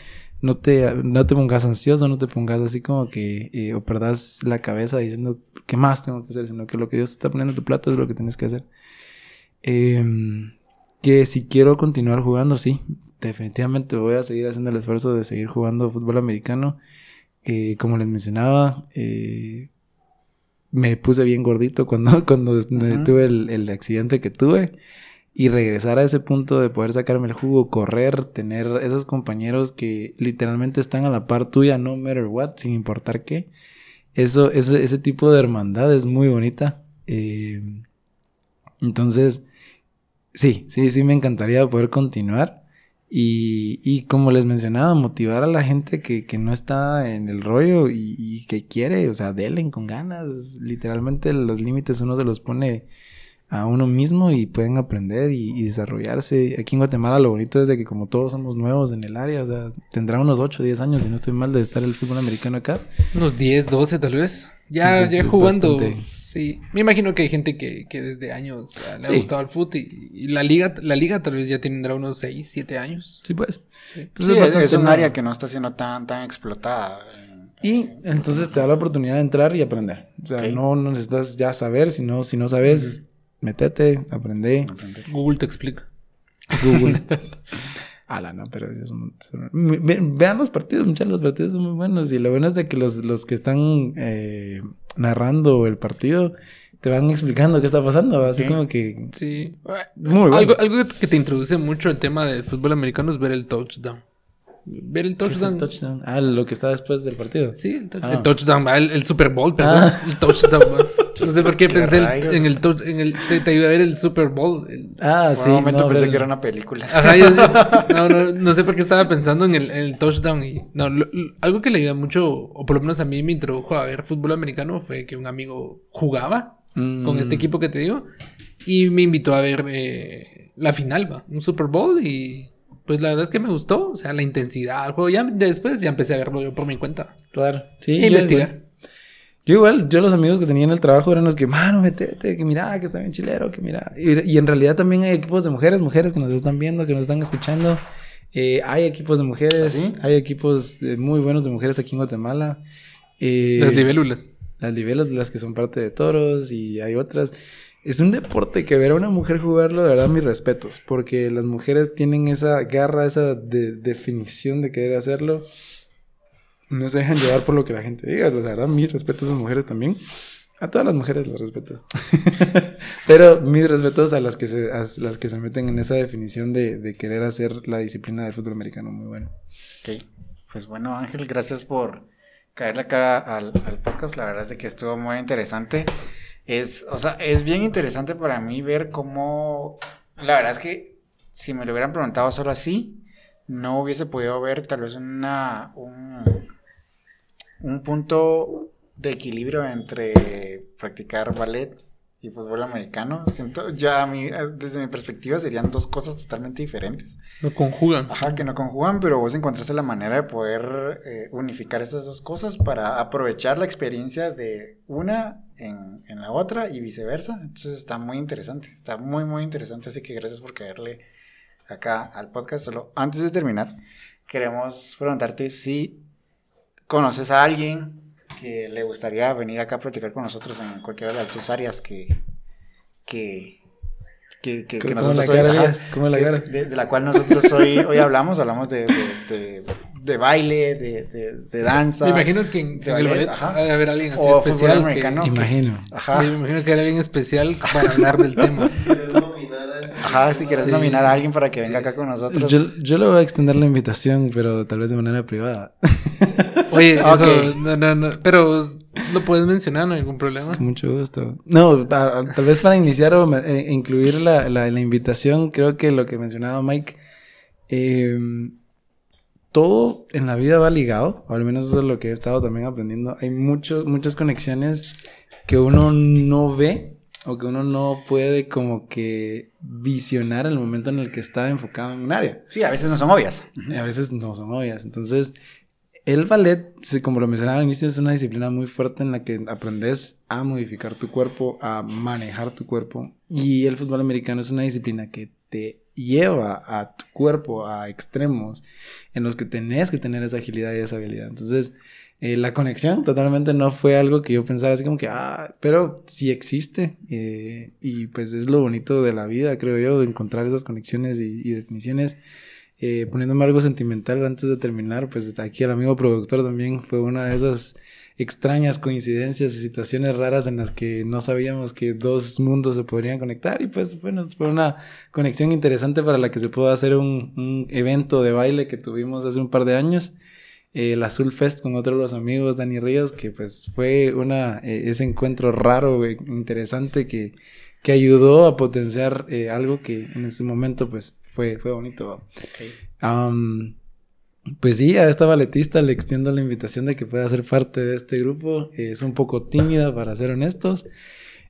no te, no te pongas ansioso, no te pongas así como que eh, o perdas la cabeza diciendo qué más tengo que hacer, sino que lo que Dios te está poniendo en tu plato es lo que tienes que hacer. Em, que si quiero continuar jugando, sí, definitivamente voy a seguir haciendo el esfuerzo de seguir jugando fútbol americano. Eh, como les mencionaba, eh, me puse bien gordito cuando, cuando tuve el, el accidente que tuve. Y regresar a ese punto de poder sacarme el jugo, correr, tener esos compañeros que literalmente están a la par tuya, no matter what, sin importar qué. Eso, ese, ese tipo de hermandad es muy bonita. Eh, entonces, sí, sí, sí me encantaría poder continuar. Y, y como les mencionaba, motivar a la gente que, que no está en el rollo y, y que quiere, o sea, delen con ganas. Literalmente los límites uno se los pone a uno mismo y pueden aprender y, y desarrollarse. Aquí en Guatemala lo bonito es de que como todos somos nuevos en el área, o sea, tendrá unos 8 o 10 años, si no estoy mal, de estar el fútbol americano acá. Unos 10, 12 tal vez. Ya, Entonces, ya jugando. bastante. Sí, me imagino que hay gente que, que desde años ah, le ha gustado el fútbol y, y la liga la liga tal vez ya tendrá unos 6, 7 años. Sí, pues. Sí, Entonces, es, un área que no está siendo tan, tan explotada. Y entonces te da la oportunidad de entrar y aprender. O sea, no, no necesitas ya saber, sino si no sabes, métete, aprende. Google te explica. Google. Ala, no, pero es un- es un- Ve- vean los partidos, muchachos, los partidos son muy buenos. Y lo bueno es de que los, los que están eh, narrando el partido te van explicando qué está pasando. Así como que. Sí. Muy bueno. Algo, algo que te introduce mucho el tema del fútbol americano es ver el touchdown. Ver el ¿qué es el touchdown. touchdown? Ah, lo que está después del partido. Sí, el, touch- Ah. el touchdown, el, el Super Bowl, perdón. Ah. El touchdown. ah. No sé por qué, ¿Qué pensé rayos? en el en el te, te iba a ver el Super Bowl. el- Ah, sí. un momento no, pensé pero- que era una película. Ajá, yo- yo- no, no, no sé por qué estaba pensando en el, en el touchdown. Y, no, lo- lo- algo que le ayuda mucho, o por lo menos a mí me introdujo a ver fútbol americano, fue que un amigo jugaba Mm. con este equipo que te digo. Y me invitó a ver eh, la final, va, un Super Bowl. Y pues la verdad es que me gustó. O sea, la intensidad del juego. Ya después ya empecé a verlo yo por mi cuenta. Claro. Sí, E investigar. Yo igual, yo los amigos que tenía en el trabajo eran los que, mano, metete, que mira, que está bien chilero, que mira. Y, y en realidad también hay equipos de mujeres, mujeres que nos están viendo, que nos están escuchando. Eh, hay equipos de mujeres, ¿Ah, sí? hay equipos eh, muy buenos de mujeres aquí en Guatemala. Eh, Las libélulas. las libelas, las que son parte de toros y hay otras. Es un deporte que ver a una mujer jugarlo, de verdad, mis respetos, porque las mujeres tienen esa garra, esa de- definición de querer hacerlo. No se dejan llevar por lo que la gente diga, la verdad, mis respetos a las mujeres también. A todas las mujeres las respeto. Pero mis respetos a las que se, a las que se meten en esa definición de, de querer hacer la disciplina del fútbol americano muy bueno. Ok, pues bueno Ángel, gracias por caer la cara al, al podcast, la verdad es que estuvo muy interesante. Es, o sea, es bien interesante para mí ver cómo, la verdad es que si me lo hubieran preguntado solo así, no hubiese podido ver tal vez una, un, un punto de equilibrio entre practicar ballet y fútbol americano. Siento, ya a mí, desde mi perspectiva serían dos cosas totalmente diferentes. Lo conjugan. Ajá, que no conjugan, pero vos encontraste la manera de poder eh, unificar esas dos cosas para aprovechar la experiencia de una en, en la otra y viceversa. Entonces está muy interesante, está muy, muy interesante. Así que gracias por caerle acá al podcast. Solo antes de terminar, queremos preguntarte si conoces a alguien que le gustaría venir acá a platicar con nosotros en cualquiera de las dos áreas que, que, que, que, que ¿Cómo nosotros la cara, hoy- ajá? ¿Cómo la que- cara? De, de la cual nosotros hoy, hoy hablamos, hablamos de, de, de- baile, de, de, de danza. Me imagino que en, de en el ballet, ballet ajá. ha de haber alguien así O especial. americano. Que. Imagino. Ajá. Sí, me imagino que era alguien especial para hablar del tema. Ajá, si quieres Sí. nominar a alguien para que venga acá con nosotros. Yo, yo le voy a extender la invitación, pero tal vez de manera privada. Oye, Ok. eso, no, no, no, pero lo puedes mencionar, no hay ningún problema. Con mucho gusto. No, a- a- tal vez para iniciar o me- eh, incluir la, la- la invitación, creo que lo que mencionaba Mike, eh, todo en la vida va ligado, o al menos eso es lo que he estado también aprendiendo. Hay muchos muchas conexiones que uno no ve o que uno no puede como que visionar el momento en el que está enfocado en un área. Sí, a veces no son obvias. Y a veces no son obvias. Entonces, el ballet, como lo mencionaba al inicio, es una disciplina muy fuerte en la que aprendes a modificar tu cuerpo, a manejar tu cuerpo. Y el fútbol americano es una disciplina que te lleva a tu cuerpo a extremos en los que tenés que tener esa agilidad y esa habilidad. Entonces, eh, la conexión totalmente no fue algo que yo pensara así como que, ah, pero sí existe. eh, y pues es lo bonito de la vida, creo yo, de encontrar esas conexiones y, definiciones. Eh, poniéndome algo sentimental antes de terminar, pues aquí el amigo productor también fue una de esas extrañas coincidencias y situaciones raras en las que no sabíamos que dos mundos se podrían conectar y pues bueno, fue una conexión interesante para la que se pudo hacer un, un evento de baile que tuvimos hace un par de años, eh, el Azul Fest con otro de los amigos, Dani Ríos, que pues fue una, eh, ese encuentro raro, eh, interesante que, que ayudó a potenciar eh, algo que en ese momento pues fue, fue bonito. Am, pues sí, a esta balletista le extiendo la invitación de que pueda ser parte de este grupo. Eh, es un poco tímida, para ser honestos.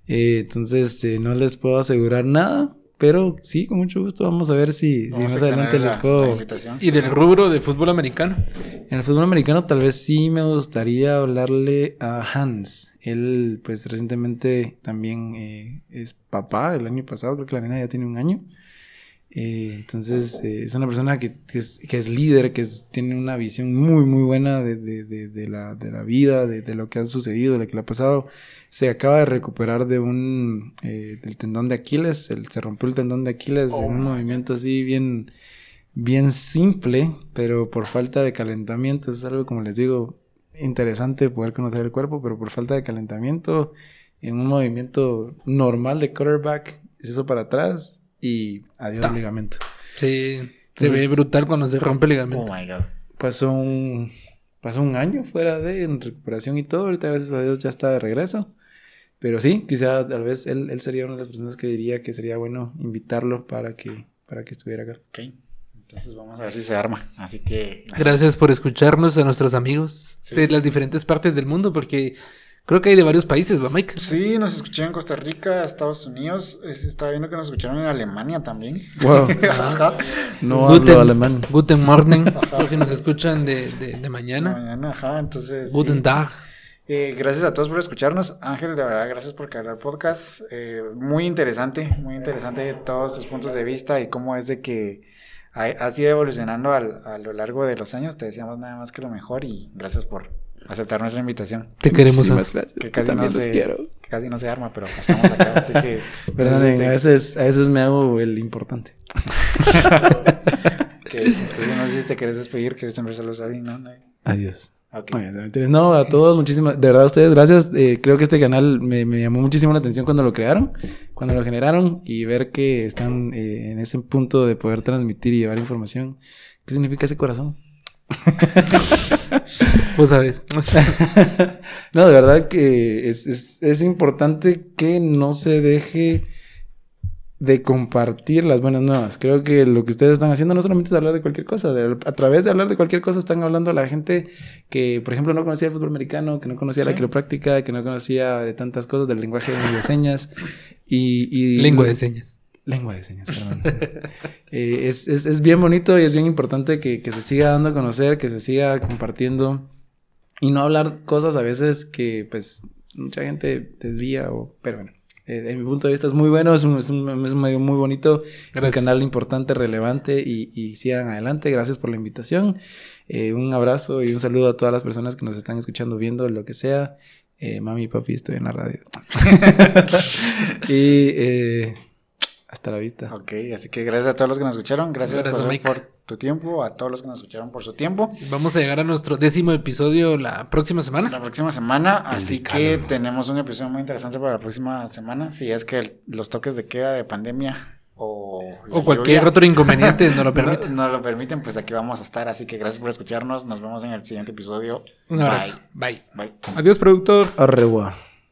Eh, entonces, eh, no les puedo asegurar nada. Pero sí, con mucho gusto. Vamos a ver si, si más adelante les puedo. Y del rubro de fútbol americano. En el fútbol americano, tal vez sí me gustaría hablarle a Hans. Él, pues recientemente también eh, es papá. El año pasado, creo que la nena ya tiene un año. Eh, entonces, eh, es una persona que, que es, que es líder, que es- tiene una visión muy, muy buena de, de- de- de la, de la vida, de, lo que ha sucedido, de lo que le ha pasado. Se acaba de recuperar de un, eh, del tendón de Aquiles, él, se rompió el tendón de Aquiles Oh en un my movimiento así bien, bien simple, pero por falta de calentamiento, es algo, como les digo, interesante poder conocer el cuerpo, pero por falta de calentamiento, en un movimiento normal de quarterback, es eso para atrás y adiós Ta. ligamento. Sí. Se ve brutal cuando se rompe el ligamento. Oh my god. Pasó un, pasó un año fuera de en recuperación y todo, ahorita gracias a Dios ya está de regreso. Pero sí, quizá tal vez él, él sería una de las personas que diría que sería bueno invitarlo para que, para que estuviera acá. Ok. Entonces vamos a ver si se arma. Así que. Gracias por escucharnos a nuestros amigos Sí. de las diferentes partes del mundo, porque Creo que hay de varios países, ¿va, Mike? Sí, nos escucharon en Costa Rica, Estados Unidos. es- Estaba viendo que nos escucharon en Alemania también. Wow. Ajá. No Guten, hablo alemán. Guten Morning. Por si nos escuchan de, de, de mañana. Mañana, ajá, entonces. Guten sí. Tag. Eh, gracias a todos por escucharnos. Ángel, de verdad, gracias por crear el podcast. Eh, muy interesante, muy interesante todos sus puntos de vista y cómo es de que ha, has ido evolucionando al- a lo largo de los años. Te deseamos nada más que lo mejor y gracias por aceptar nuestra invitación. Te queremos. Muchísimas gracias. Que casi, no se, quiero. que casi no se arma, pero estamos acá, así que... Perdonen, este, a veces, a veces me hago el importante. que- entonces no sé si te quieres despedir, quieres empezar a usar y no. Adiós. Ok. No, ya se me entiende. No, a todos, muchísimas, de verdad, a ustedes, gracias. Eh, creo que este canal me, me llamó muchísimo la atención cuando lo crearon, cuando lo generaron y ver que están eh, en ese punto de poder transmitir y llevar información. ¿Qué significa ese corazón? Vos sabes. no, de verdad que es, es, es importante que no se deje de compartir las buenas nuevas. Creo que lo que ustedes están haciendo no solamente es hablar de cualquier cosa, de- a través de hablar de cualquier cosa están hablando a la gente que, por ejemplo, no conocía el fútbol americano, que no conocía la quiropráctica, que no conocía de tantas cosas del lenguaje de señas y... y Lengua de señas. Lengua de señas, perdón. Eh, es, es, es bien bonito y es bien importante que, que se siga dando a conocer, que se siga compartiendo y no hablar cosas a veces que pues mucha gente desvía o... Pero bueno, eh, de mi punto de vista es muy bueno, es un, es un, es un medio muy bonito, es un canal importante, relevante y, y sigan adelante. Gracias por la invitación. Eh, un abrazo y un saludo a todas las personas que nos están escuchando, viendo, lo que sea. Eh, mami y papi, estoy en la radio. y eh, hasta la vista. Ok, así que gracias a todos los que nos escucharon, gracias, Gracias, José, por tu tiempo, a todos los que nos escucharon por su tiempo. Vamos a llegar a nuestro décimo episodio la próxima La semana. próxima semana, así que tenemos un episodio muy interesante para la próxima semana, si es que el- los toques de queda de pandemia o, la O cualquier lluvia otro inconveniente no lo no, permite. no lo permiten, pues aquí vamos a estar, así que gracias por escucharnos, nos vemos en el siguiente episodio. Un abrazo. Bye. Bye. Bye. Adiós, productor. Revoir.